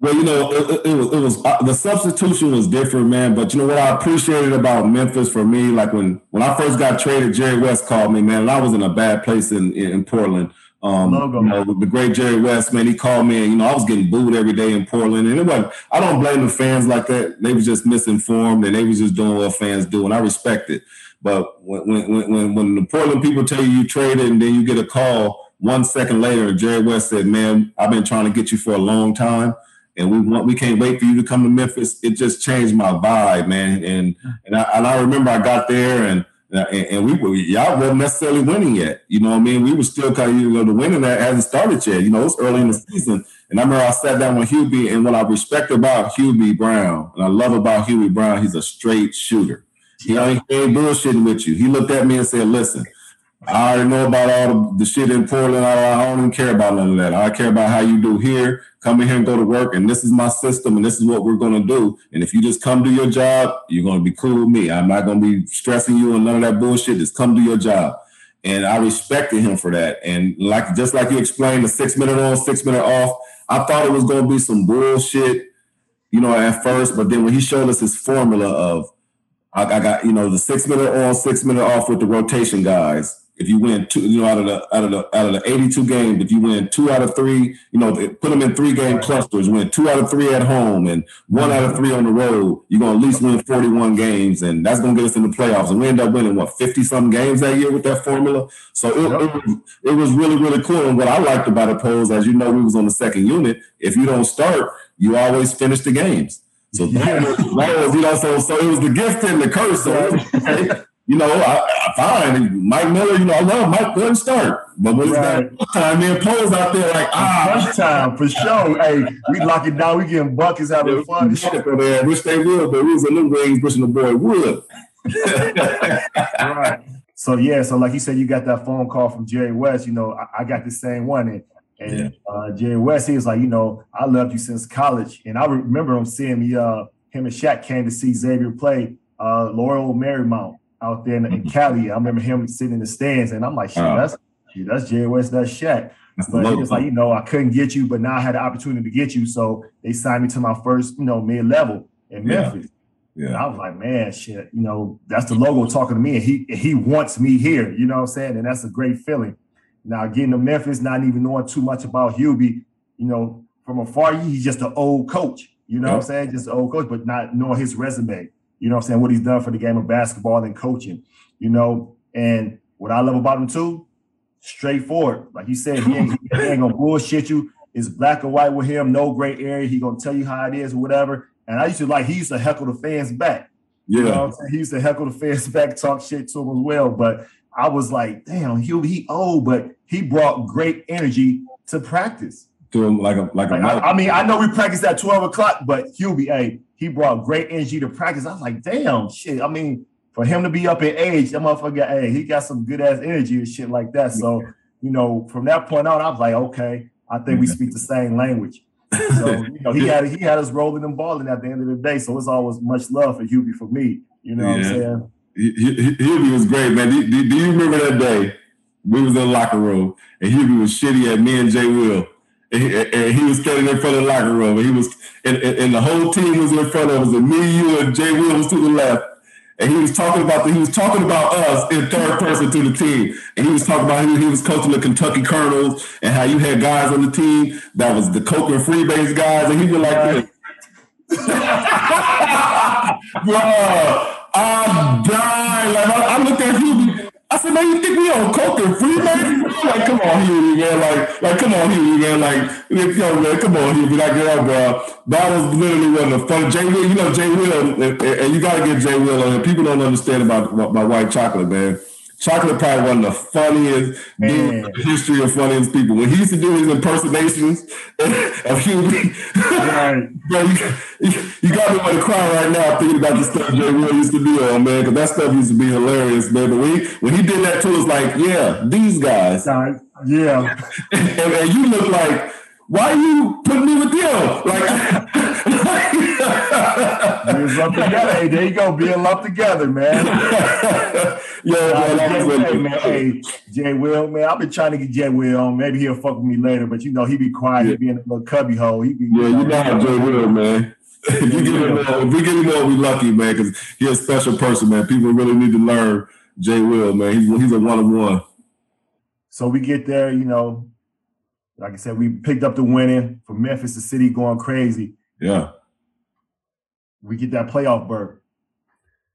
Well, you know, it, it, was, it was uh, the substitution was different, man. But you know what I appreciated about Memphis for me, like when when I first got traded, Jerry West called me, man, and I was in a bad place in in, in Portland. Um, Logo. You know, the great Jerry West, man, he called me and, you know, I was getting booed every day in Portland. And it wasn't, I don't blame the fans like that. They was just misinformed and they was just doing what fans do. And I respect it. But when, when, when, when the Portland people tell you you traded and then you get a call one second later, Jerry West said, man, I've been trying to get you for a long time. And we want, we can't wait for you to come to Memphis. It just changed my vibe, man. And and I, and I remember I got there and and, and we were y'all wasn't necessarily winning yet. You know what I mean? We were still kind of you know the winning that hasn't started yet. You know, it's early in the season. And I remember I sat down with Hubie, and what I respect about Hubie Brown, and I love about Hubie Brown, he's a straight shooter. He ain't, he ain't bullshitting with you. He looked at me and said, "Listen, I already know about all the, shit in Portland. I, don't even care about none of that. I care about how you do here. Come in here and go to work. And this is my system, and this is what we're going to do. And if you just come do your job, you're going to be cool with me. I'm not going to be stressing you and none of that bullshit. Just come do your job. And I respected him for that. And like just like you explained, the six minute on, six minute off. I thought it was going to be some bullshit, you know, at first. But then when he showed us his formula of, I got you know the six minute on, six minute off with the rotation guys if you win two, you know, out of the out of the out of the 82 games, if you win two out of three, you know, put them in three game clusters, win two out of three at home and one out of mm-hmm. three on the road, you're gonna at least win 41 games, and that's gonna get us in the playoffs. And we end up winning what 50 some games that year with that formula. So it, it, was, it was really really cool. And what I liked about it, pose, as you know, we was on the second unit. If you don't start, you always finish the games. So that was, that was, you know, so so it was the gift and the curse. So, you know, I, I find Mike Miller, you know, I love Mike, let him start. But when right. it's time, man, Poles out there like, ah. First time, for sure. hey, we lock it down, we getting buckets, having fun. Man, wish they would, but we was in the rings pushing the boy wood. right. So, yeah, so like you said, you got that phone call from Jerry West. You know, I, I got the same one. And, and yeah. uh, Jerry West, he was like, you know, I loved you since college. And I remember him seeing me, uh, him and Shaq came to see Xavier play uh, Loyola Marymount out there in, in. Cali. I remember him sitting in the stands, and I'm like, shit, oh. that's shit, that's Jerry West, that's Shaq. but he was like, you know, I couldn't get you, but now I had the opportunity to get you. So they signed me to my first, you know, mid level in Memphis. Yeah. And I was like, man, shit, you know, that's the logo talking to me, and he he wants me here. You know what I'm saying? And that's a great feeling. Now getting to Memphis, not even knowing too much about Hubie, you know, from afar, he's just an old coach. You know yep. what I'm saying? Just an old coach, but not knowing his resume. You know what I'm saying? What he's done for the game of basketball and coaching. You know, and what I love about him too, straightforward. Like you said, he ain't, he ain't gonna bullshit you. It's black and white with him, no gray area. He gonna tell you how it is or whatever. And I used to like he used to heckle the fans back. Yeah. You know he used to heckle the fans back, talk shit to him as well. But I was like, damn, he he old, but he brought great energy to practice. To him like a like, like a I, I, mean, I know we practiced at 12 o'clock, but Hubie, hey, he brought great energy to practice. I was like, damn, shit. I mean, for him to be up in age, that motherfucker, hey, he got some good ass energy and shit like that. So, you know, from that point on, I was like, okay, I think we speak the same language. So, you know, he had he had us rolling and balling at the end of the day. So it's always much love for Hubie for me. You know yeah. what I'm saying? Hubie was great, man. Do, do, do, you remember that day? We was in the locker room and Hubie was shitty at me and Jay Will. And he, and he was standing in front of the locker room. And he was and, and, the whole team was in front of us and me, you, and Jay Will was to the left. And he was talking about the, he was talking about us in third person to the team, and he was talking about he, he was coaching the Kentucky Colonels and how you had guys on the team that was the Coke and Freebase guys, and he was like, "Bro, I'm dying!" Like I, I looked at you, I said, man, you think we on coke and free, man? Like, come on, Huey, man. Like, like, come on, Huey, man. Like, yo, man, come on, Huey. Like, up, bro. That was literally one of the fun. Jay Will, you know, Jay Will, and, and you got to get Jay Will on. People don't understand about, about white chocolate, man. Chocolate probably one of the funniest in the history of funniest people. When he used to do his impersonations of Huey, right. bro, you, you, got me want to cry right now thinking about the stuff Jay Will used to be on, oh, man, because that stuff used to be hilarious, man. But when he, when he did that to us, like, yeah, these guys. Yeah. and, and you look like, why are you putting me with them? Like, Being up together. Hey, there you go. Being lumped together, man. yeah, man, hey, man. Hey, Jay Will, man. I've been trying to get Jay Will on. Maybe he'll fuck with me later, but you know, he be quiet. Yeah. He be in a little cubby hole. He be, yeah, you know how Jay Will, man. if, we get him on, if we get him on, we lucky, man, because he's a special person, man. People really need to learn Jay Will, man. He's, he's a one of one. So we get there, you know, like I said, we picked up the winning from Memphis, the city going crazy. Yeah. We get that playoff berth.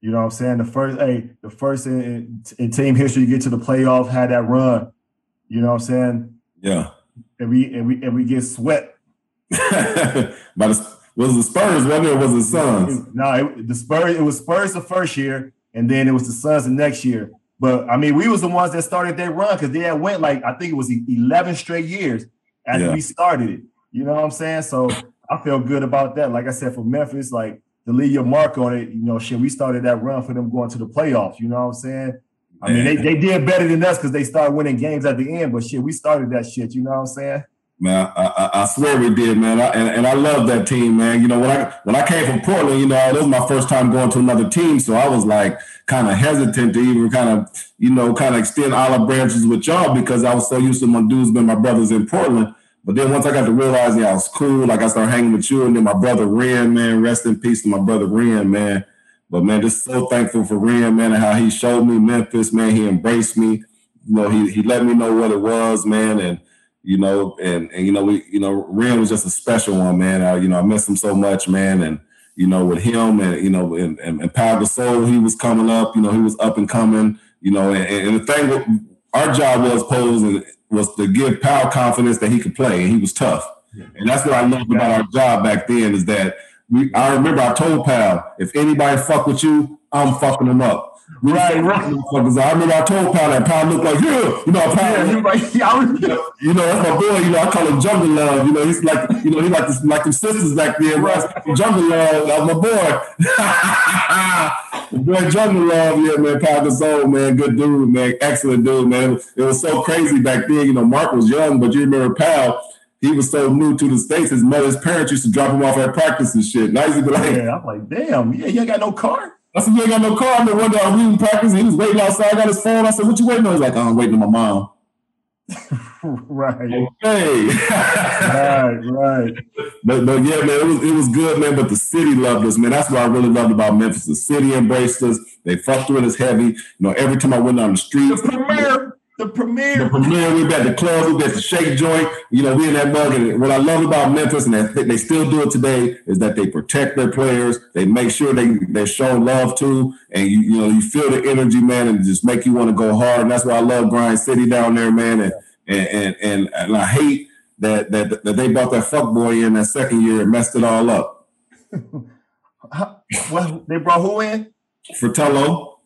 You know what I'm saying? The first, hey, the first in, in, team history to get to the playoff had that run. You know what I'm saying? Yeah. And we and we and we get swept. By the, was the Spurs, wasn't it? was the Suns? No, it, the Spurs. It was Spurs the first year, and then it was the Suns the next year. But I mean, we was the ones that started that run because they had went like I think it was 11 straight years after yeah. we started it. You know what I'm saying? So I feel good about that. Like I said, for Memphis, like to leave your mark on it, you know, shit, we started that run for them going to the playoffs. You know what I'm saying? I mean, they, they did better than us because they started winning games at the end, but shit, we started that shit. You know what I'm saying? Man, I, I, I swear we did, man, I, and, and I love that team, man. You know, when I when I came from Portland, you know, it was my first time going to another team, so I was like kind of hesitant to even kind of, you know, kind of extend olive branches with y'all because I was so used to my dudes being my brothers in Portland. But then once I got to realize, yeah, I was cool. Like I started hanging with you, and then my brother Ren, man, rest in peace to my brother Ren, man. But man, just so thankful for Ren, man, and how he showed me Memphis, man. He embraced me. You know, he he let me know what it was, man, and you know, and and you know, we, you know, Ren was just a special one, man. I, you know, I miss him so much, man, and you know, with him and you know, and, and, and Pau Gasol, he was coming up. You know, he was up and coming. You know, and, and the thing our job was posed and was to give Pau confidence that he could play, and he was tough. And that's what I loved about our job back then is that we. I remember I told Pau, if anybody fuck with you, I'm fucking them up. Right, right. Motherfuckers. I remember I told Pau that Pau looked like yeah, you know, Pau. Yeah, right. yeah, you know, that's my boy. You know, I call him Jungle Love. You know, he's like, you know, he like this, like them sisters back then. Right. Jungle Love, that's my boy. boy, Jungle Love, yeah, man. Pau Gasol, man, good dude, man, excellent dude, man. It was so crazy back then. You know, Mark was young, but you remember Pau he was so new to the states. His mother's parents used to drop him off at practice and shit. Now he's be like, yeah, I'm like, damn, yeah, you ain't got no car. I said, you ain't got no car. And then one day I was reading practice. He was waiting outside. I got his phone. I said, what you waiting on? He's like, oh, I'm waiting on my mom. right. Okay. right, right. But but yeah, man, it was it was good, man. But the city loved us, man. That's what I really loved about Memphis. The city embraced us. They fucked with us heavy. You know, every time I went down the street, the premier. The premiere. The premiere. We at the club. We at the shake joint. You know, we in that mug. And what I love about Memphis, and that they still do it today, is that they protect their players. They make sure they they show love to, and you you know you feel the energy, man, and just make you want to go hard. And that's why I love Grind City down there, man. And and and and, and I hate that that that they brought that fuck boy in that second year and messed it all up. well, they brought who in? Fratello.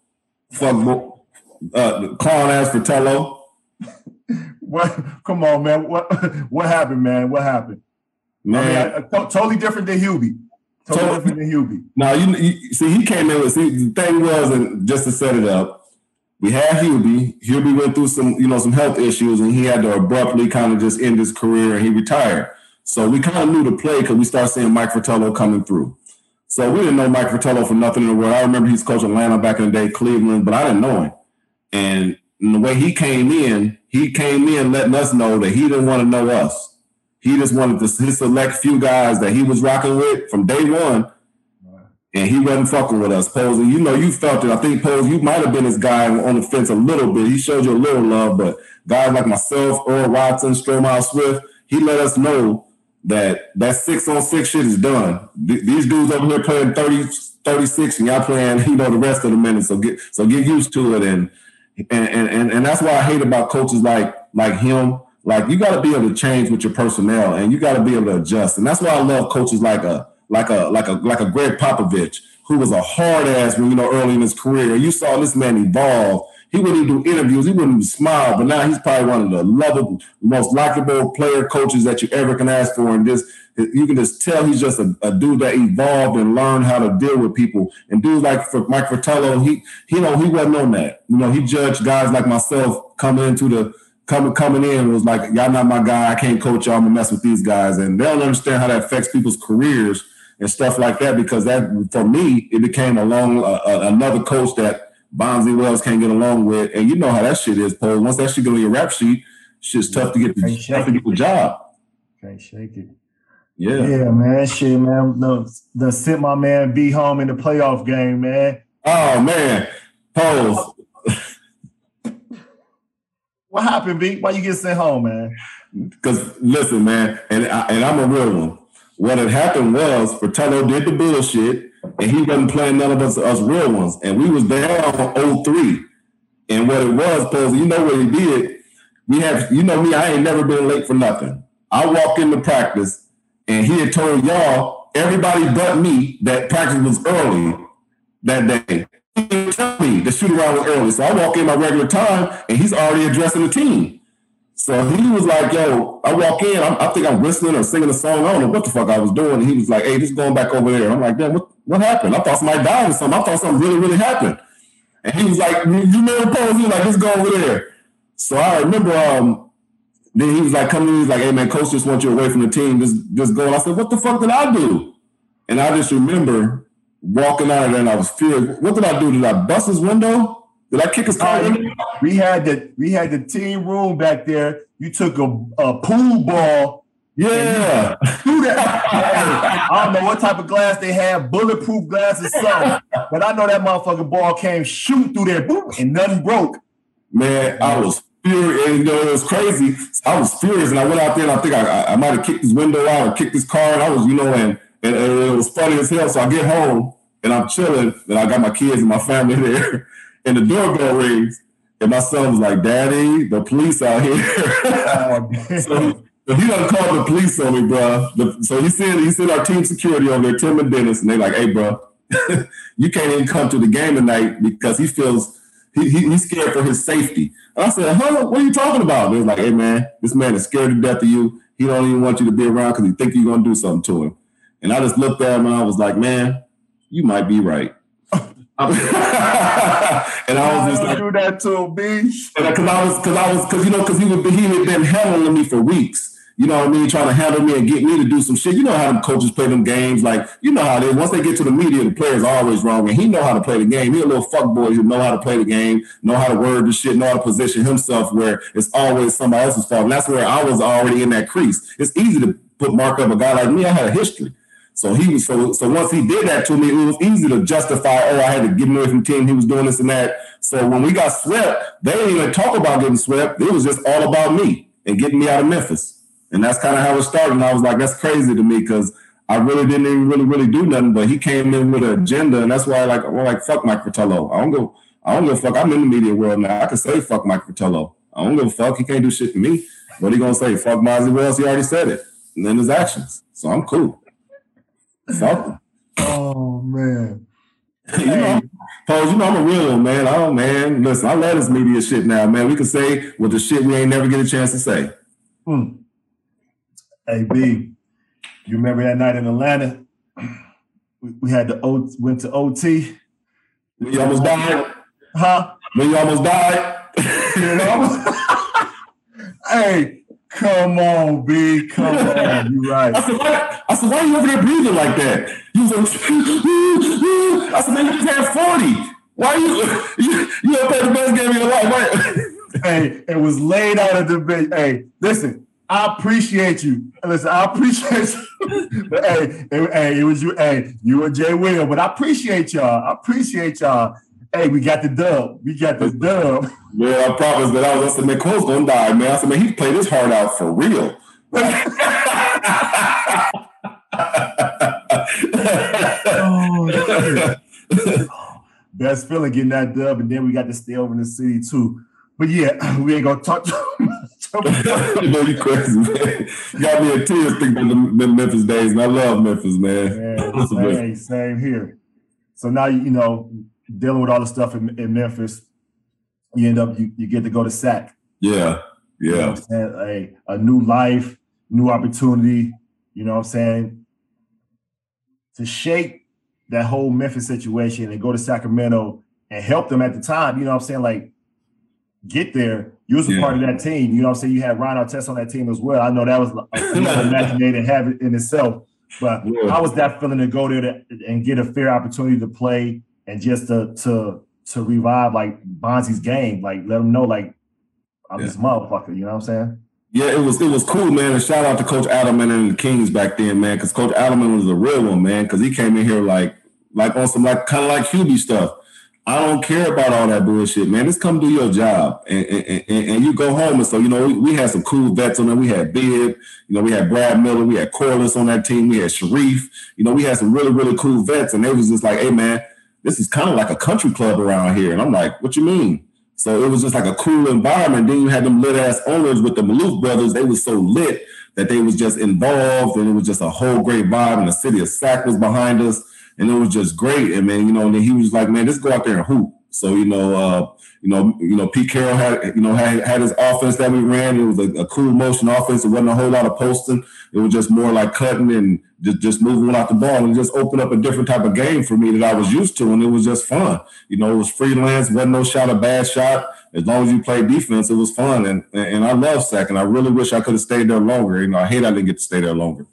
Fuck boy uh, clown ass Fratello. what? Come on, man. What? What happened, man? What happened? Man, I mean, I, I, totally different than Hubie. Totally, different than Hubie. Now you, you, see, he came in with see, the thing was, and just to set it up, we had Hubie. Hubie went through some, you know, some health issues, and he had to abruptly kind of just end his career, and he retired. So we kind of knew the play because we started seeing Mike Fratello coming through. So we didn't know Mike Fratello for nothing in the world. I remember he's coaching Atlanta back in the day, Cleveland, but I didn't know him. And the way he came in, he came in letting us know that he didn't want to know us. He just wanted to his select few guys that he was rocking with from day one. And he wasn't fucking with us, Posey. You know, you felt it. I think Posey, you might have been this guy on the fence a little bit. He showed you a little love, but guys like myself, Earl Watson, Stromile Swift, he let us know that that six on six shit is done. these dudes over here playing 30, 36 and y'all playing, you know, the rest of the minutes. So get so get used to it and and, and, and that's why I hate about coaches like like him. Like you got to be able to change with your personnel, and you got to be able to adjust. And that's why I love coaches like a like a like a like a Gregg Popovich, who was a hard ass when you know early in his career. You saw this man evolve. He wouldn't even do interviews. He wouldn't even smile. But now he's probably one of the lovable, most likable player coaches that you ever can ask for. And this you can just tell he's just a, a, dude that evolved and learned how to deal with people. And dudes like for Mike Fratello, he, he you know he wasn't on that. You know, he judged guys like myself coming into the coming coming in was like, y'all not my guy. I can't coach y'all. I'm gonna mess with these guys, and they don't understand how that affects people's careers and stuff like that. Because that for me, it became a long uh, another coach that Bonzi Wells can't get along with, and you know how that shit is. Paul. Once that shit go on your rap sheet, shit's tough to get the, tough to get the job. Can't shake it. Yeah. Yeah, man. Shit, man. No, the sent my man B home in the playoff game, man. Oh man. Pose. what happened, B? Why you get sent home, man? Because listen, man, and I, and I'm a real one. What had happened was Fratello did the bullshit, and he wasn't playing none of us us real ones, and we was down 0-3. And what it was, Pose, you know what he did? We have, you know me, I ain't never been late for nothing. I walk into practice and he had told y'all, everybody but me, that practice was early that day. He didn't tell me the shoot around was early. So I walk in my regular time and he's already addressing the team. So he was like, yo, I walk in, I'm, i think I'm whistling or singing a song. I don't know what the fuck I was doing. And he was like, hey, just going back over there. I'm like, damn, what, what happened? I thought somebody died or something. I thought something really, really happened. And he was like, you remember Paul? He was like, just go over there. So I remember um, then he was like coming in, he's like, hey man, coach just wants you away from the team. Just just go. And I said, what the fuck did I do? And I just remember walking out of there and I was furious. What did I do? Did I bust his window? Did I kick his uh, car? we had the we had the team room back there. You took a, a pool ball. Yeah. Through that. I don't know what type of glass they had, bulletproof glass or something. But I know that motherfucking ball came shooting through there, boom, and nothing broke. Man, I was And, you know, it was crazy. I was furious, and I went out there, and I think I, I, might have kicked his window out or kicked his car, and I was, you know, and, and, and it was funny as hell. So I get home, and I'm chilling, and I got my kids and my family there, and the doorbell rings, and my son was like, "Daddy, the police out here." so, so he done called the police on me, bro. so he said he said our team security over there, Tim and Dennis, and they like, "Hey, bro, you can't even come to the game tonight because he feels he, he, he's scared for his safety." I said, huh, what are you talking about? They was like, hey man, this man is scared to death of you. He don't even want you to be around because he think you're gonna do something to him. And I just looked at him and I was like, man, you might be right. and I was just like, do that to a. Because I was, because I was, because you know, because he would, he had been handling me for weeks you know what I mean, trying to handle me and get me to do some shit. You know how the coaches play them games. Like, you know how they Once they get to the media, the player's always wrong. And he know how to play the game. He a little fuck boy who know how to play the game, know how to word the shit, know how to position himself where it's always somebody else's fault. And that's where I was already in that crease. It's easy to put mark up a guy like me. I had a history. So he was so so once he did that to me, it was easy to justify, oh, I had to get him away from team. He was doing this and that. So when we got swept, they didn't even talk about getting swept. It was just all about me and getting me out of Memphis. And that's kind of how it started. And I was like, that's crazy to me because I really didn't even really, really do nothing. But he came in with an agenda, and that's why like we're like, fuck Mike Fratello. I don't go, I don't give a fuck. I'm in the media world now. I can say fuck Mike Fratello. I don't give a fuck. He can't do shit to me. What he gonna say? Fuck Bonzi Wells. He already said it. And then his actions. So I'm cool. Fuck him. Oh man. you know, Pose, you know I'm a real one, man. Oh man, listen, I love this media shit now, man. We can say with the shit we ain't never get a chance to say. Hmm. Hey B, you remember that night in Atlanta? We, we had the O went to OT. You almost died, huh? When you almost died. you know? hey, come on, B, come on. You right. I said, why, I said, why are you over there breathing like that? He was like, I said, man, you just had 40. Why are you you, you don't play the best game of your life, right? hey, it was laid out of the bench. Hey, listen, I appreciate you. Listen, I appreciate you. hey, it, hey, it was you, hey, you and Jay Will, but I appreciate y'all. I appreciate y'all. Hey, we got the dub. We got the dub. Yeah, I promise that I was. I said, man, Cole's gonna die, man. I said, man, he played his heart out for real. oh, Best feeling getting that dub, and then we got to stay over in the city too. But yeah, we ain't gonna talk much. You know, you crazy, man. You got me a tears thinking about the, the Memphis days, and I love Memphis, man. man same, same here. So now you know dealing with all the stuff in, in Memphis, you end up you, you get to go to SAC. Yeah, yeah. You know a, a new life, new opportunity. You know what I'm saying? To shape that whole Memphis situation and go to Sacramento and help them at the time. You know what I'm saying? Like get there. You was a yeah. part of that team. You know what I'm saying? You had Ron Artest on that team as well. I know that was a imaginative habit in itself. But yeah. how was that feeling to go there to, and get a fair opportunity to play and just to to to revive like Bonzi's game, like let him know like I'm yeah. this motherfucker. You know what I'm saying? Yeah, it was it was cool, man. And shout out to Coach Adelman and the Kings back then, man, because Coach Adelman was a real one, man. Because he came in here like like on some like kind of like Hubie stuff. I don't care about all that bullshit, man. Just come do your job and, and, and, and you go home. And so, you know, we, we, had some cool vets on there. We had Bib, you know, we had Brad Miller, we had Corliss on that team, we had Shareef, you know, we had some really, really cool vets. And they was just like, hey man, this is kind of like a country club around here. And I'm like, what you mean? So it was just like a cool environment. Then you had them lit ass owners with the Maloof brothers. They was so lit that they was just involved, and it was just a whole great vibe. And the city of Sac was behind us, and it was just great. And man, you know, and then he was like, man, just go out there and hoop. So you know, uh, you know, you know, Pete Carril had you know had, had his offense that we ran. It was a, a, cool motion offense. It wasn't a whole lot of posting. It was just more like cutting and just, just moving out the ball and just opened up a different type of game for me that I was used to, and it was just fun. You know, it was freelance. wasn't no shot a bad shot. As long as you play defense, it was fun, and and I love Sac, and I really wish I could have stayed there longer. You know, I hate I didn't get to stay there longer.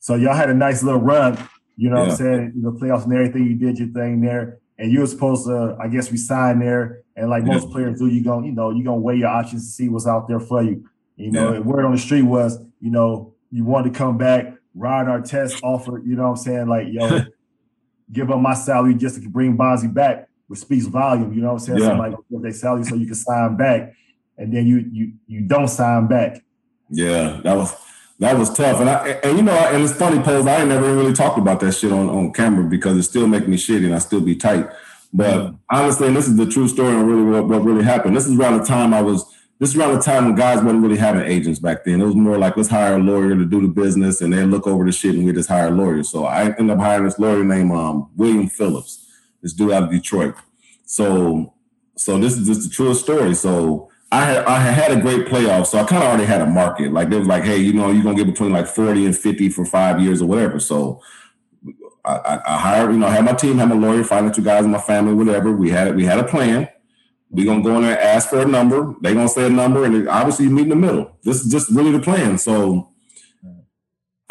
So y'all had a nice little run. You know yeah. what I'm saying? The playoffs and everything. You did your thing there and you were supposed to, I guess, resign there. And like yeah. most players do, you're going, you know, you're gonna weigh your options to see what's out there for you. You know, yeah. word on the street was, you know, you wanted to come back. Ron Artest offered, you know what I'm saying, like, yo, give up my salary just to bring Bonzi back, which speaks volume. You know what I'm saying? Yeah. Somebody give their salary so you can sign back, and then you you you don't sign back. Yeah, that was that was tough. And I and you know, and it's funny, pose. I ain't never really talked about that shit on, on camera because it still make me shitty and I still be tight. But mm-hmm. honestly, and this is the true story and really what, what really happened. This is around the time I was this is around the time when guys wasn't really having agents back then. It was more like let's hire a lawyer to do the business and then look over the shit and we just hire lawyers. So I ended up hiring this lawyer named um, William Phillips, this dude out of Detroit. So so this is just the true story. So I had I had a great playoff, so I kind of already had a market. Like they was like, hey, you know, you're gonna get between like 40 and 50 for five years or whatever. So I, I, I hired, you know, I had my team, had my lawyer, financial guys in my family, whatever. We had we had a plan. We're gonna go in there, ask for a number. they're gonna say a number, and obviously you meet in the middle. This is just really the plan. So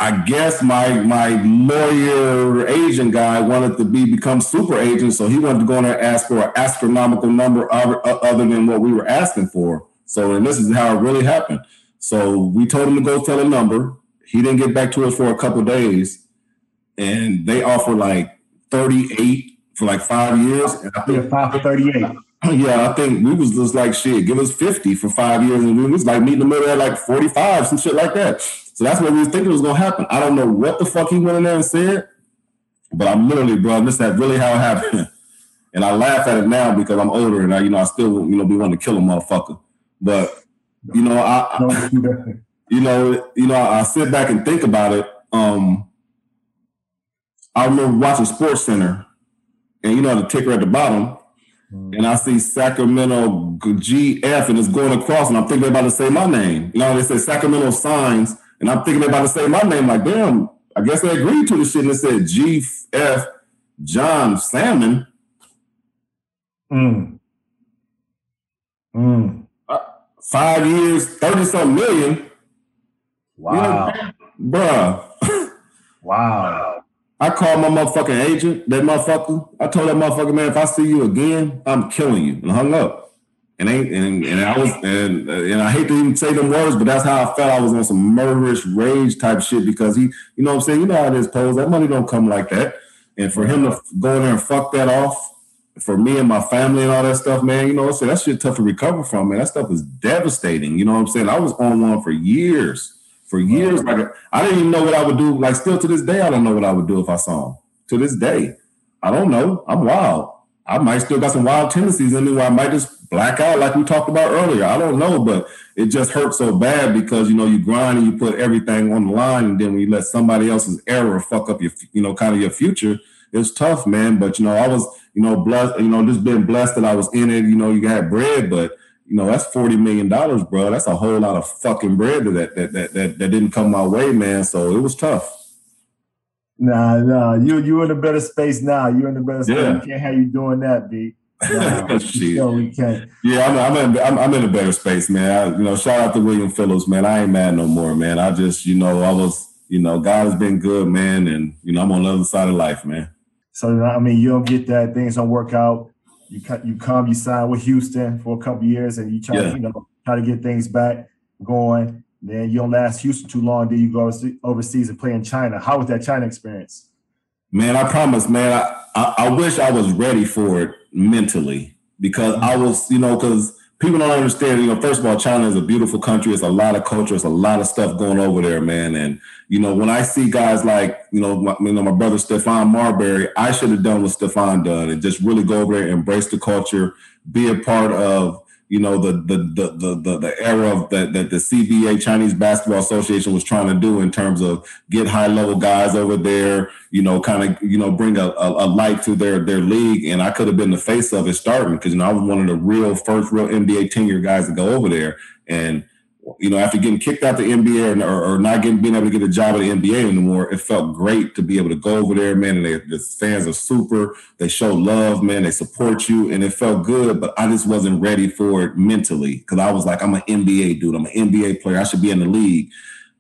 I guess my my lawyer agent guy wanted to be become super agent, so he wanted to go in there and ask for an astronomical number other, other than what we were asking for. So, and this is how it really happened. So we told him to go tell a number. He didn't get back to us for a couple days, and they offered like thirty eight for like five years. And I think yeah, five for 38. Yeah, I think we was just like shit, give us 50 for five years. And we was like meeting the middle at like 45, some shit like that. So that's what we was thinking was gonna happen. I don't know what the fuck he went in there and said, but I'm literally, bro, this that really how it happened. And I laugh at it now because I'm older and I, you know, I still, you know, be wanting to kill a motherfucker. But you know, I, I you know, you know, I sit back and think about it. Um, I remember watching SportsCenter, and you know the ticker at the bottom, mm. and I see Sacramento GF, and it's going across, and I'm thinking about to say my name. You know, they say Sacramento signs, and I'm thinking about to say my name. Like, damn, I guess they agreed to the shit, and it said GF John Salmons. Mm. Mm. Uh, five years, thirty something million. Wow, you know, bruh. wow. I called my motherfucking agent, that motherfucker. I told that motherfucker, man, if I see you again, I'm killing you, and hung up. And ain't and, and I was and and I hate to even say them words, but that's how I felt. I was on some murderous rage type shit because he, you know what I'm saying? You know how it is, pose. That money don't come like that. And for him to go in there and fuck that off for me and my family and all that stuff, man, you know, so that shit tough to recover from, man. That stuff is devastating. You know what I'm saying? I was on one for years for years. Like I didn't even know what I would do. Like still to this day, I don't know what I would do if I saw him. To this day, I don't know. I'm wild. I might still got some wild tendencies in me where I might just black out like we talked about earlier. I don't know, but it just hurts so bad because you know you grind and you put everything on the line, and then when you let somebody else's error fuck up your you know kind of your future, it's tough, man. But you know I was you know blessed, you know just been blessed that I was in it. You know you got bread, but you know, that's forty million dollars, bro. That's a whole lot of fucking bread that that that that, that didn't come my way, man. So it was tough. Nah, nah, you you in a better space now. You're in a better space. Yeah. We can't have you doing that, B. Nah, no, we can't. Yeah, I'm, I'm, in, I'm, I'm in a better space, man. I, you know, shout out to William Phillips, man. I ain't mad no more, man. I just, you know, I was, you know, God has been good, man, and you know, I'm on the other side of life, man. So I mean, you don't get that things don't work out you you come, you sign with Houston for a couple years, and you try yeah. to you know try to get things back going. Then you don't last Houston too long. Then you go overseas and play in China. How was that China experience? Man, I promise, man. I, I, I wish I was ready for it mentally because I mm-hmm. was, you know, because people don't understand. You know, first of all, China is a beautiful country. It's a lot of culture. It's a lot of stuff going over there, man. And you know, when I see guys like you know, my, you know, my brother Stephon Marbury, I should have done what Stephon done and just really go over there, embrace the culture, be a part of you know the the the the the, era of that that the CBA Chinese Basketball Association was trying to do in terms of get high level guys over there, you know, kind of you know bring a, a, a, light to their their league, and I could have been the face of it starting because you know I was one of the real first real NBA tenure guys to go over there, and you know, after getting kicked out the NBA or, or, not getting being able to get a job at the NBA anymore, it felt great to be able to go over there, man. And they, the fans are super. They show love, man. They support you, and it felt good. But I just wasn't ready for it mentally because I was like, I'm an NBA dude. I'm an NBA player. I should be in the league.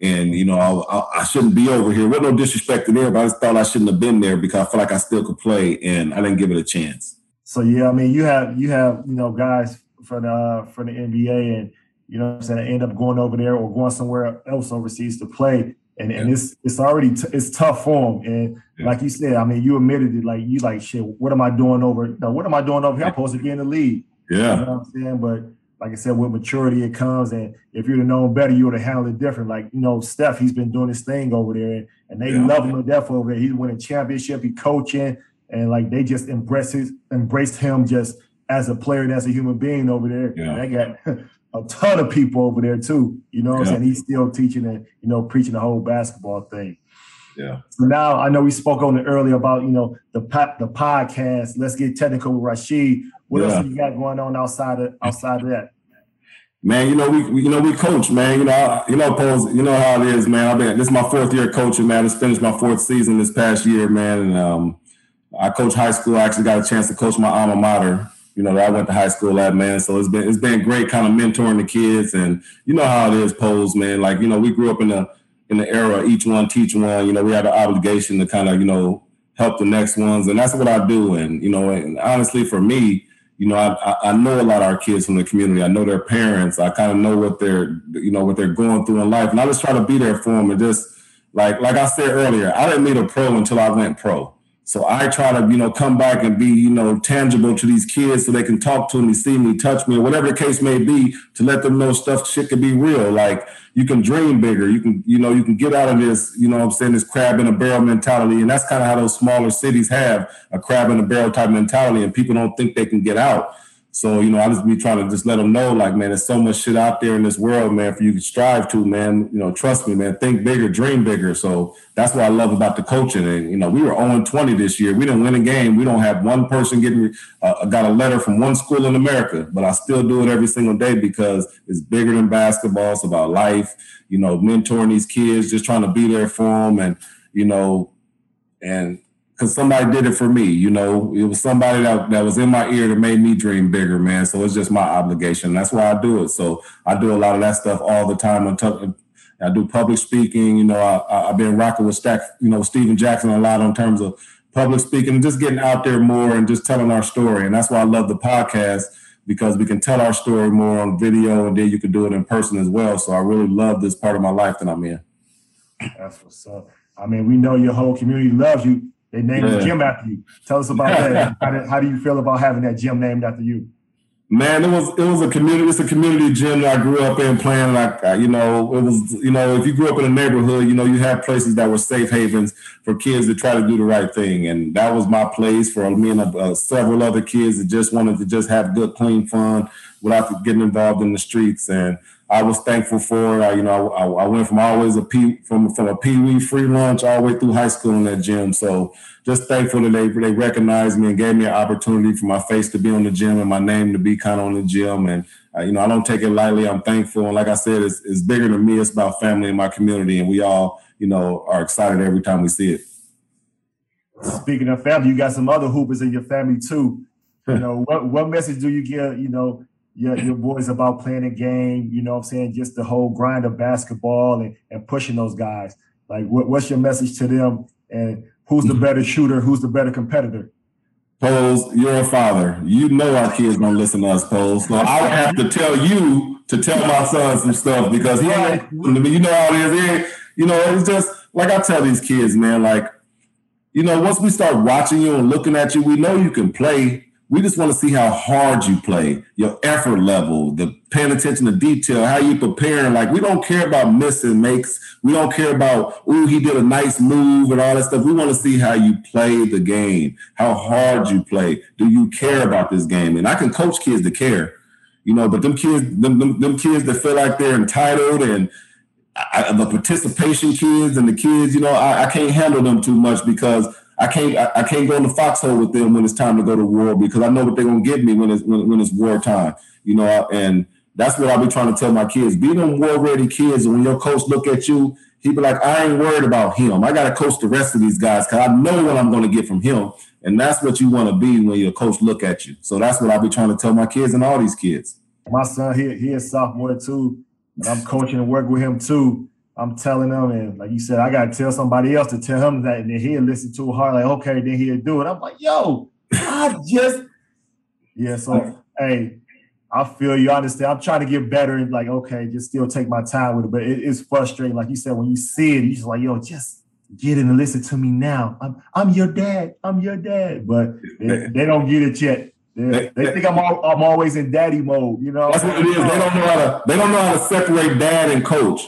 And you know, I, I, shouldn't be over here. With no disrespect to there, but I just thought I shouldn't have been there because I felt like I still could play, and I didn't give it a chance. So yeah, I mean, you have you have you know guys for the for the NBA and you know what I'm saying, end up going over there or going somewhere else overseas to play. And, yeah. and it's it's already t- it's tough for them. And yeah. like you said, I mean, you admitted it. Like you like shit. What am I doing over? No, what am I doing over here? I'm supposed to be in the league. Yeah, you know what I'm saying. But like I said, with maturity it comes, and if you'd have known better, you would have handled it different. Like you know, Steph, he's been doing his thing over there, and, and they yeah. love him to death over there. He's winning championship, he coaching, and like they just embraced his, embraced him just as a player and as a human being over there. Yeah. They got a ton of people over there too. You know what yeah. I'm saying? He's still teaching and you know preaching the whole basketball thing. Yeah. So now I know we spoke on it earlier about you know the the podcast. Let's get technical with Rasheed. What yeah. else you got going on outside of outside of that? Man, you know we, we, you know we coach, man. You know you know pose. You know how it is, man. I've been this is my fourth year coaching, man. Just finished my fourth season this past year, man. And um, I coach high school. I actually got a chance to coach my alma mater you know, I went to high school at, man. So it's been it's been great kind of mentoring the kids. And you know how it is, pose, man. Like, you know, we grew up in the in the era each one teach one. You know, we had an obligation to kind of, you know, help the next ones. And that's what I do. And, you know, and honestly for me, you know, I, I know a lot of our kids from the community. I know their parents. I kind of know what they're, you know, what they're going through in life. And I just try to be there for them and just like, like I said earlier, I didn't meet a pro until I went pro. So I try to, you know, come back and be, you know, tangible to these kids so they can talk to me, see me, touch me, or whatever the case may be, to let them know stuff shit can be real. Like you can dream bigger. You can, you know, you can get out of this, you know I'm saying, this crab in a barrel mentality. And that's kind of how those smaller cities have a crab in a barrel type mentality, and people don't think they can get out. So, you know, I just be trying to just let them know, like, man, there's so much shit out there in this world, man, for you to strive to, man. You know, trust me, man, think bigger, dream bigger. So that's what I love about the coaching. And, you know, we were 0 20 this year. We didn't win a game. We don't have one person getting, uh, got a letter from one school in America, but I still do it every single day because it's bigger than basketball. It's about life, you know, mentoring these kids, just trying to be there for them. And, you know, and because somebody did it for me. You know, it was somebody that, that was in my ear that made me dream bigger, man. So it's just my obligation. That's why I do it. So I do a lot of that stuff all the time. I do public speaking. You know, I, have been rocking with Stack, you know, Stephen Jackson a lot in terms of public speaking and just getting out there more and just telling our story. And that's why I love the podcast because we can tell our story more on video and then you can do it in person as well. So I really love this part of my life that I'm in. That's what's up. I mean, we know your whole community loves you they named yeah. the gym after you. Tell us about that. How, did, how do you feel about having that gym named after you? Man, it was it was a community. It's a community gym that I grew up in playing. Like you know, it was you know, if you grew up in a neighborhood, you know, you have places that were safe havens for kids to try to do the right thing, and that was my place for me and uh, several other kids that just wanted to just have good, clean fun without getting involved in the streets. And I was thankful for it. I, you know, I, I, went from always a P from from a Pee Wee free lunch all the way through high school in that gym. So just thankful that they they recognized me and gave me an opportunity for my face to be on the gym and my name to be kind of on the gym. And uh, you know, I don't take it lightly. I'm thankful, and like I said, it's, it's bigger than me. It's about family and my community, and we all you know are excited every time we see it. Speaking of family, you got some other hoopers in your family too. You know, what what message do you give? You know your, your boys about playing a game, you know what I'm saying? Just the whole grind of basketball and, and pushing those guys. Like, what, what's your message to them? And who's the better shooter? Who's the better competitor? Pose, you're a father. You know our kids don't listen to us, Pose. So I would have to tell you to tell my son some stuff because he ain't, you know how it is. you know, it's just like I tell these kids, man, like, you know, once we start watching you and looking at you, we know you can play, we just want to see how hard you play, your effort level, the paying attention to detail, how you preparing. Like we don't care about missing makes. We don't care about oh he did a nice move and all that stuff. We want to see how you play the game, how hard you play. Do you care about this game? And I can coach kids to care, you know. But them kids, them, them, them kids that feel like they're entitled and I, the participation kids and the kids, you know, I, I can't handle them too much because I can't I, I, can't go in the foxhole with them when it's time to go to war because I know what they're gonna give me when it's when, when it's war time. You know, and that's what I'll be trying to tell my kids. Be them war ready kids. And when your coach look at you, he be like, I ain't worried about him. I gotta coach the rest of these guys because I know what I'm gonna get from him. And that's what you want to be when your coach look at you. So that's what I'll be trying to tell my kids and all these kids. My son, he he is sophomore too, and I'm coaching and work with him too. I'm telling them, and like you said, I gotta tell somebody else to tell him that, and then he'll listen too hard, like, okay, then he'll do it. I'm like, yo, I just yeah. So hey, I feel you. I understand. I'm trying to get better and like, okay, just still take my time with it. But it, it's frustrating. Like you said, when you see it, you just like, yo, just get in and listen to me now. I'm I'm your dad. I'm your dad. But they, they don't get it yet. They, they think I'm all, I'm always in daddy mode. You know. That's what it is. They don't know how to they don't know how to separate dad and coach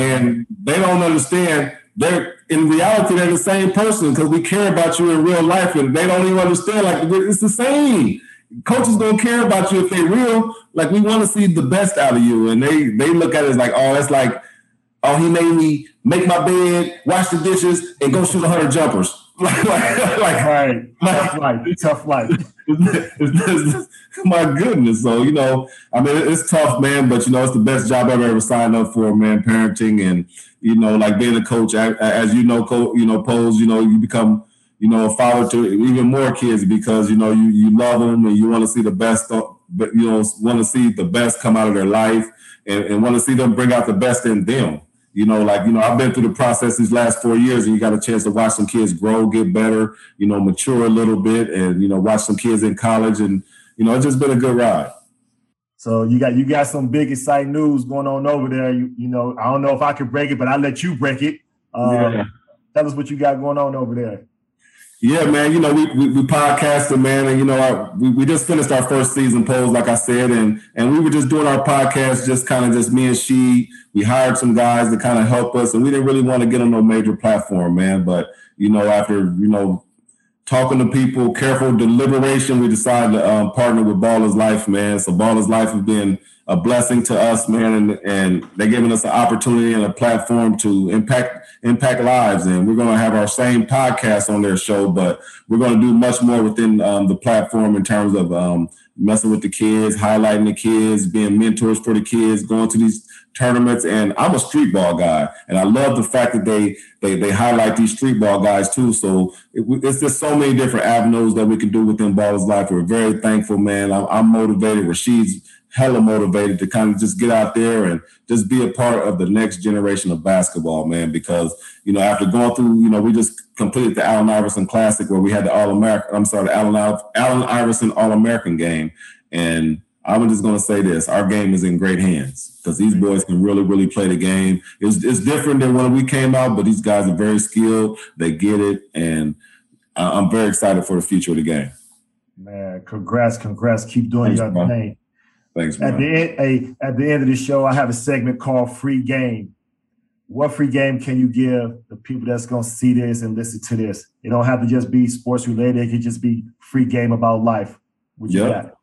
and they don't understand. They're in reality they're the same person because we care about you in real life and they don't even understand like it's the same. Coaches don't care about you if they're real. Like we want to see the best out of you. And they they look at it as like oh that's like oh he made me make my bed wash the dishes and go shoot 100 jumpers. Like, like, like right. tough life. Tough life my goodness. So, you know, I mean, it's tough, man, but, you know, it's the best job I've ever signed up for, man, parenting and, you know, like being a coach, as you know, you know, pose, you know, you become, you know, a father to even more kids because, you know, you, you love them and you want to see the best, uh, but, you know, want to see the best come out of their life and, and want to see them bring out the best in them. You know, like, you know, I've been through the process these last four years and you got a chance to watch some kids grow, get better, you know, mature a little bit and, you know, watch some kids in college and, you know, it's just been a good ride. So you got you got some big exciting news going on over there. You, you know, I don't know if I can break it, but I'll let you break it. Um, yeah. Tell us what you got going on over there. Yeah, man. You know, we we, we podcasted, man, and you know, we we just finished our first season Pose, like I said, and and we were just doing our podcast, just kind of just me and she. We hired some guys to kind of help us, and we didn't really want to get on no major platform, man. But you know, after you know talking to people, careful deliberation, we decided to um, partner with Ballislife, man. So Ballislife has been a blessing to us, man, and, and they're giving us an opportunity and a platform to impact impact lives. And we're going to have our same podcast on their show, but we're going to do much more within um, the platform in terms of um, messing with the kids, highlighting the kids, being mentors for the kids, going to these tournaments. And I'm a street ball guy, and I love the fact that they they they highlight these street ball guys too. So it, it's just so many different avenues that we can do within Ballislife. We're very thankful, man. I'm, I'm motivated. Rasheed's hella motivated to kind of just get out there and just be a part of the next generation of basketball, man. Because you know, after going through, you know, we just completed the Allen Iverson Classic where we had the All American. I'm sorry, the Allen Allen Iverson All American game, and I'm just going to say this: our game is in great hands because these mm-hmm. boys can really, really play the game. It's, it's different than when we came out, but these guys are very skilled. They get it, and I'm very excited for the future of the game. Man, congrats, congrats! Keep doing Thanks, your thing. Thanks, man. At the end, at the end of the show, I have a segment called "Free Game." What free game can you give the people that's going to see this and listen to this? It don't have to just be sports related. It could just be free game about life. What you yep. got?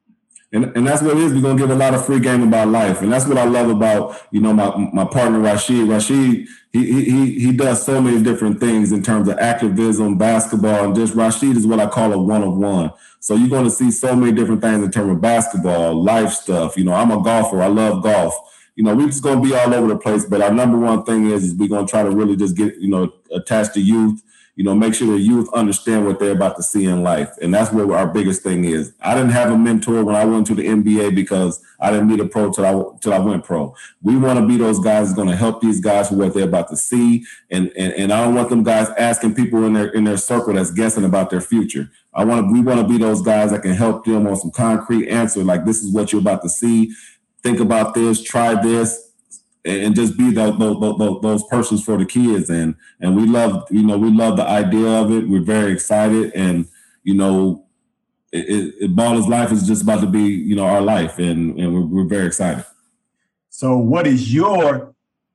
And, and that's what it is. We're gonna give a lot of free game about life, and that's what I love about you know my my partner Rasheed. Rasheed he he he does so many different things in terms of activism, basketball, and just Rasheed is what I call a one of one. So you're to see so many different things in terms of basketball, life stuff. You know, I'm a golfer. I love golf. You know, we're just to be all over the place. But our number one thing is, is we're to try to really just get, you know, attached to youth, you know, make sure the youth understand what they're about to see in life. And that's where our biggest thing is. I didn't have a mentor when I went to the NBA because I didn't meet a pro till I, till I went pro. We want to be those guys that's going to help these guys with what they're about to see. And, and, and I don't want them guys asking people in their, in their circle that's guessing about their future. I want to, we want to be those guys that can help them on some concrete answer. Like this is what you're about to see. Think about this, try this, and just be those, those, those persons for the kids. And, and we love, you know, we love the idea of it. We're very excited and, you know, it, it, Baller's life is just about to be, you know, our life, and and we're, we're very excited. So, what is your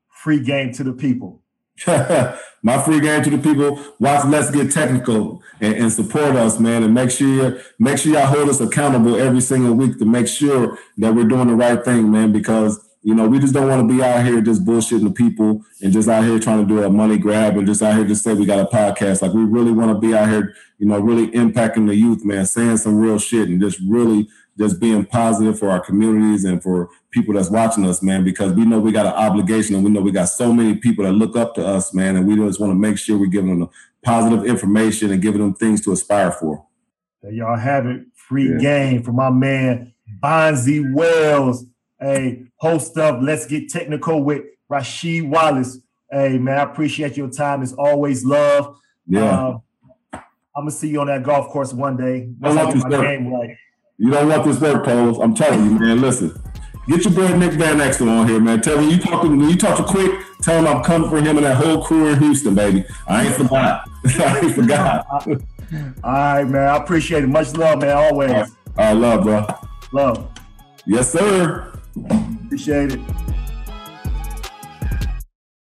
free game to the people? my free game to the people. Watch Let's Get Technical and, and, support us, man, and make sure make sure y'all hold us accountable every single week to make sure that we're doing the right thing, man. Because you know we just don't want to be out here just bullshitting the people and just out here trying to do a money grab and just out here just say we got a podcast. Like we really want to be out here, you know, really impacting the youth, man, saying some real shit and just really just being positive for our communities and for people that's watching us, man, because we know we got an obligation and we know we got so many people that look up to us, man, and we just want to make sure we're giving them the positive information and giving them things to aspire for. There y'all have it. Free yeah. game for my man Bonzi Wells. Hey, host of Let's Get Technical with Rasheed Wallace. Hey, man, I appreciate your time. It's always love. Yeah. Uh, I'm gonna see you on that golf course one day. That's how my game right. You don't want this work, Pose. I'm telling you, man. Listen, get your boy Nick Van Exel on here, man. Tell him you talk to when you talk to Quick. Tell him I'm coming for him and that whole crew in Houston, baby. I ain't forgot. I ain't forgot. All right, man. I appreciate it. Much love, man. Always. I love, bro. Love. Yes, sir. Appreciate it.